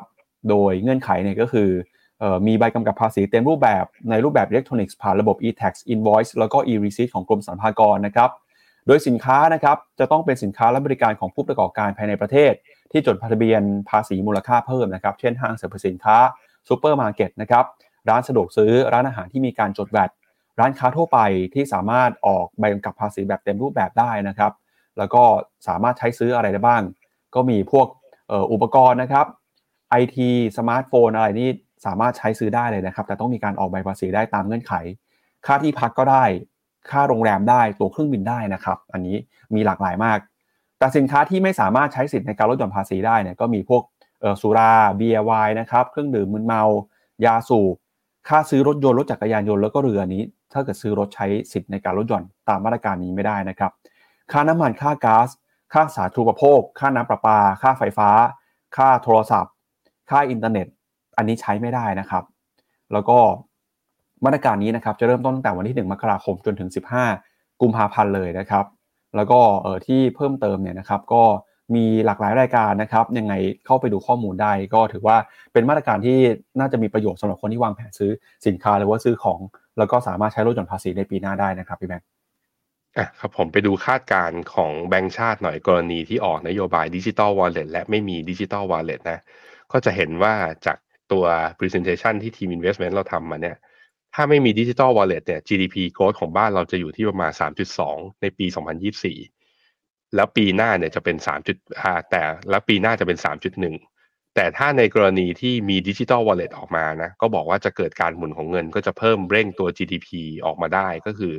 B: โดยเงื่อนไขเนี่ยก็คือมีใบกำกับภาษีเต็มรูปแบบในรูปแบบอิเล็กทรอนิกส์ผ่านระบบ e-tax invoice แล้วก็ e-receipt ของกรมสรรพากรนะครับ โดยสินค้านะครับจะต้องเป็นสินค้าและบริการของผู้ประกอบการภายในประเทศ ที่จดทะเบียนภาษีมูลค่าเพิ่มนะครับ เช่นห้างสรรพสินค้าซูเปอร์มาร์เก็ตนะครับร้านสะดวกซื้อร้านอาหารที่มีการจด VAT ร้านค้าทั่วไปที่สามารถออกใบกำกับภาษีแบบเต็มรูปแบบได้นะครับ แล้วก็สามารถใช้ซื้ออะไรได้บ้าง ก็มีพวกอุปกรณ์นะครับไอทีสมาร์ทโฟนอะไรนี่สามารถใช้ซื้อได้เลยนะครับ แต่ต้องมีการออกใบภาษีได้ตามเงื่อนไข ค่าที่พักก็ได้ ค่าโรงแรมได้ตั๋วเครื่องบินได้นะครับ อันนี้มีหลากหลายมาก แต่สินค้าที่ไม่สามารถใช้สิทธิ์ในการลดหย่อนภาษีได้เนี่ยก็มีพวกสุราเบียร์ไวน์นะครับเครื่องดื่มมึนเมา ยาสูบค่าซื้อรถยนต์รถจักรยานยนต์แล้วก็เรือนี้ ถ้าเกิดซื้อรถใช้สิทธิ์ในการลดหย่อนตามมาตรการนี้ไม่ได้นะครับ ค่าน้ำมันค่าก๊าซค่าสาธารณูปโภค ค่าน้ำประปา ค่าไฟฟ้า ค่าโทรศัพท์ ค่าอินเทอร์เน็ต อันนี้ใช้ไม่ได้นะครับ แล้วก็ มาตรการนี้นะครับจะเริ่มต้นตั้งแต่วันที่ 1 มกราคมจนถึง 15 กุมภาพันธ์เลยนะครับ แล้วก็เออที่เพิ่มเติมเนี่ยนะครับก็มีหลากหลายรายการนะครับยังไงเข้าไปดูข้อมูลได้ ก็ถือว่าเป็นมาตรการที่น่าจะมีประโยชน์สำหรับคนที่วางแผนซื้อสินค้าหรือว่าซื้อของ แล้วก็สามารถใช้ลดหย่อนภาษีในปีหน้าได้นะครับพี่แบงค์
C: อะครับผมไปดูคาดการณ์ของแบงก์ชาติหน่อยกรณีที่ออกนโยบายดิจิ t a ลวอลเล็ตและไม่มีดิจิ t a ลวอลเล็ตนะก็จะเห็นว่าจากตัว presentation ที่ทีม investment เราทำมาเนี่ย ถ้าไม่มีดิจิ t a ลวอลเล็ตเนี่ย GDP growth ของบ้านเราจะอยู่ที่ประมาณ 3.2 ในปี 2024 แล้วปีหน้าเนี่ยจะเป็น 3.5 แต่แล้วปีหน้าจะเป็น 3.1 แต่ถ้าในกรณีที่มีดิจิ t a ลวอลเล็ตออกมานะ ก็บอกว่าจะเกิดการหมุนของเงินก็จะเพิ่มเร่งตัว GDP ออกมาได้ก็คือ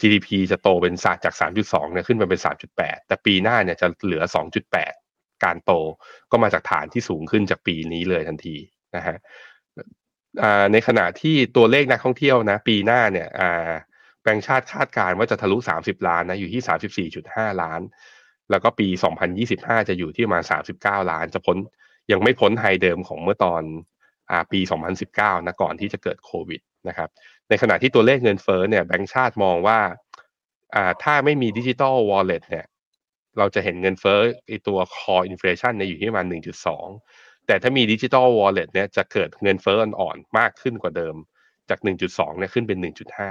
C: GDP จะโตเป็นจาก 3.2 เนี่ยขึ้นไปเป็น 3.8 แต่ปีหน้าเนี่ยจะเหลือ 2.8 การโตก็มาจากฐานที่สูงขึ้นจากปีนี้เลยทันทีนะฮะ ในขณะที่ตัวเลขนักท่องเที่ยวนะ ปีหน้าเนี่ยแบงค์ชาติคาดการณ์ว่าจะทะลุ 30 ล้านนะอยู่ที่ 34.5 ล้าน แล้วก็ปี 2025 จะอยู่ที่ประมาณ39 ล้าน จะพ้นยังไม่พ้น high เดิมของเมื่อตอนอปี 2019 นะก่อนที่จะเกิดโควิดนะครับ ในขณะที่ตัวเลขเงินเฟ้อเนี่ยแบงก์ชาติมองว่าถ้าไม่มี digital wallet เนี่ย เราจะเห็นเงินเฟ้อไอตัว core inflation เนี่ยอยู่ที่ประมาณ1.2 แต่ถ้ามี digital wallet เนี่ยจะเกิดเงินเฟ้ออ่อนๆมากขึ้นกว่าเดิม จาก 1.2เนี่ยขึ้นเป็น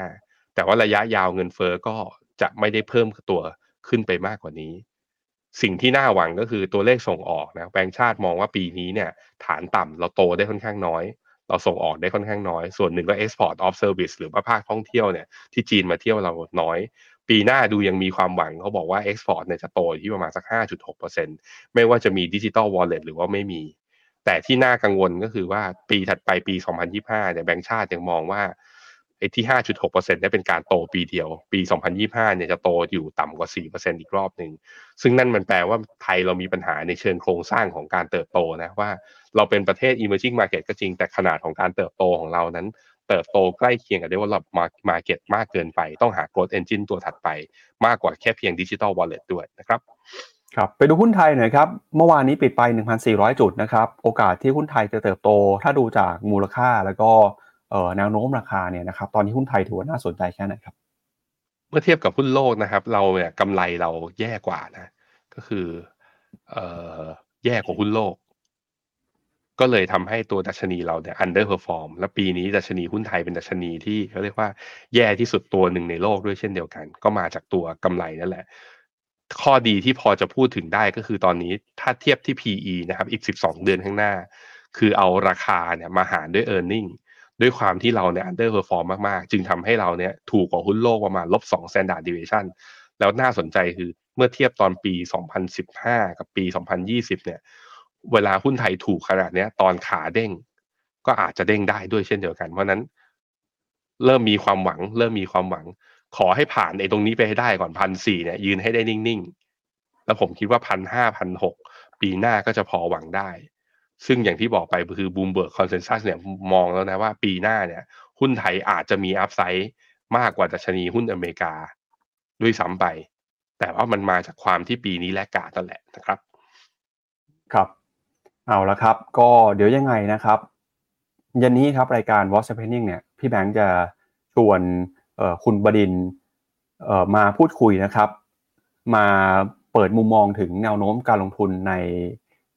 C: 1.5 แต่ว่าระยะยาวเงินเฟ้อก็จะไม่ได้เพิ่มตัวขึ้นไปมากกว่านี้ สิ่งที่น่าหวังก็คือตัวเลขส่งออกนะแบงก์ชาติมองว่าปีนี้เนี่ยฐานต่ำเราโตได้ค่อนข้างน้อย เราส่งออกได้ค่อนข้างน้อย ส่วนหนึ่งก็ export of service หรือว่าภาคท่องเที่ยวเนี่ยที่จีนมาเที่ยวเราน้อยปีหน้าดูยังมีความหวังเขาบอกว่า export เนี่ยจะโตที่ประมาณสัก 5.6%ไม่ว่าจะมี digital wallet หรือว่าไม่มี แต่ที่น่ากังวลก็คือว่าปีถัดไปปี 2025 เนี่ยแบงก์ชาติยังมองว่าไอ้ที่ 5.6%เนี่ยเป็นการโตปีเดียว ปี 2025 เนี่ยจะโตอยู่ต่ำกว่า 4%อีกรอบหนึ่ง ซึ่งนั่นมันแปลว่าไทยเรามีปัญหาในเชิงโครงสร้างของการเติบโตนะว่าเราเป็นประเทศ emerging market ก็จริงแต่ขนาดของการเติบโตของเรานั้น เติบโตใกล้เคียงกับ develop market มากเกินไป ต้องหา growth engine ตัวถัดไป มากกว่าแค่เพียง digital wallet ด้วยนะครับ
B: ครับไปดูหุ้นไทยหน่อยครับ เมื่อวานนี้ปิดไป 1,400 จุดนะครับ โอกาสที่หุ้นไทยจะเติบโต ถ้าดูจากมูลค่าแล้วก็แนวโน้มราคาเนี่ยนะครับ ตอนนี้หุ้นไทยถือว่าน่าสนใจแค่ไหนครับ
C: เมื่อเทียบกับหุ้นโลกนะครับ เราเนี่ยกำไรเราแย่กว่านะ ก็คือเอ่อแย่กว่าหุ้นโลก ก็เลยทำให้ตัวดัชนีเราเนี่ย underperform และปีนี้ดัชนีหุ้นไทยเป็นดัชนีที่เขาเรียกว่าแย่ที่สุดตัวหนึ่งในโลกด้วยเช่นเดียวกัน ก็มาจากตัวกำไรนั่นแหละ ข้อดีที่พอจะพูดถึงได้ก็คือตอนนี้ถ้าเทียบที่ PE นะครับอีก 12 เดือนข้างหน้า คือเอาราคาเนี่ยมาหารด้วย e a r n i n g ด้วยความที่เราเนี่ย underperform มากๆ จึงทำให้เราเนี่ยถูกกว่าหุ้นโลกประมาณลบ2 standard deviation แล้วน่าสนใจคือเมื่อเทียบตอนปี 2015 กับปี 2020 เนี่ย เวลาหุ้นไทยถูกขนาดเนี้ยตอนขาเด้ง ก็อาจจะเด้งได้ด้วยเช่นเดียวกัน เพราะนั้น เริ่มมีความหวัง เริ่มมีความหวัง ขอให้ผ่านไอ้ตรงนี้ไปให้ได้ก่อนพันสี่เนี่ย ยืนให้ได้นิ่งๆ แล้วผมคิดว่าพันห้าพันหกปีหน้าก็จะพอหวังได้ ซึ่งอย่างที่บอกไปคือบูมเบิร์กคอนเซนแซสเนี่ยมองแล้วนะว่าปีหน้าเนี่ย หุ้นไทยอาจจะมีอัพไซด์มากกว่าดัชนีหุ้นอเมริกา ด้วยซ้ำไป แต่ว่ามันมาจากความที่ปีนี้แลกกาดนั่นแหละนะครับ
B: ครับ เอาละครับ ก็เดี๋ยวยังไงนะครับย็นนี้ครับรายการ What's Happening เนี่ยพี่แบงค์จะชวน คุณบดินมาพูดคุยนะครับ มาเปิดมุมมองถึงแนวโน้มการลงทุนใน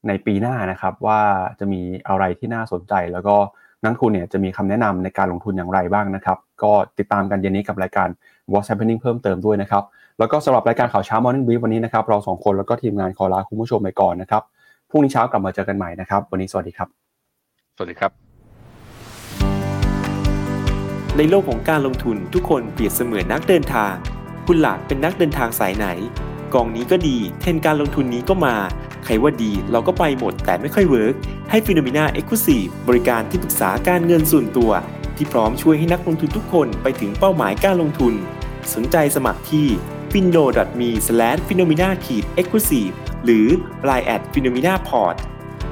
B: ในปีหน้านะครับ ว่าจะมีอะไรที่น่าสนใจ แล้วก็นักทุนเนี่ยจะมีคำแนะนำในการลงทุนอย่างไรบ้างนะครับ ก็ติดตามกันเย็นนี้กับรายการ What's Happening เพิ่มเติมด้วยนะครับ แล้วก็สำหรับรายการข่าวเช้า Morning Brief วันนี้นะครับเราสองคนแล้วก็ทีมงานขอลาคุณผู้ชมไปก่อนนะครับพรุ่งนี้เช้ากลับมาเจอกันใหม่นะครับ วันนี้สวัสดีครับ
C: สวัสดีครับ
D: ในโลกของการลงทุนทุกคนเปรียบเสมือนนักเดินทาง คุณล่ะเป็นนักเดินทางสายไหน กองนี้ก็ดี เทรนการลงทุนนี้ก็มา ใครว่าดีเราก็ไปหมดแต่ไม่ค่อย work ให้ Finnomena Exclusive บริการที่ปรึกษาการเงินส่วนตัว ที่พร้อมช่วยให้นักลงทุนทุกคนไปถึงเป้าหมายการลงทุน สนใจสมัครที่ f i n o m e f i n o m e n a e x c l u s i v e หรือ line at f i n o m e n a p o r t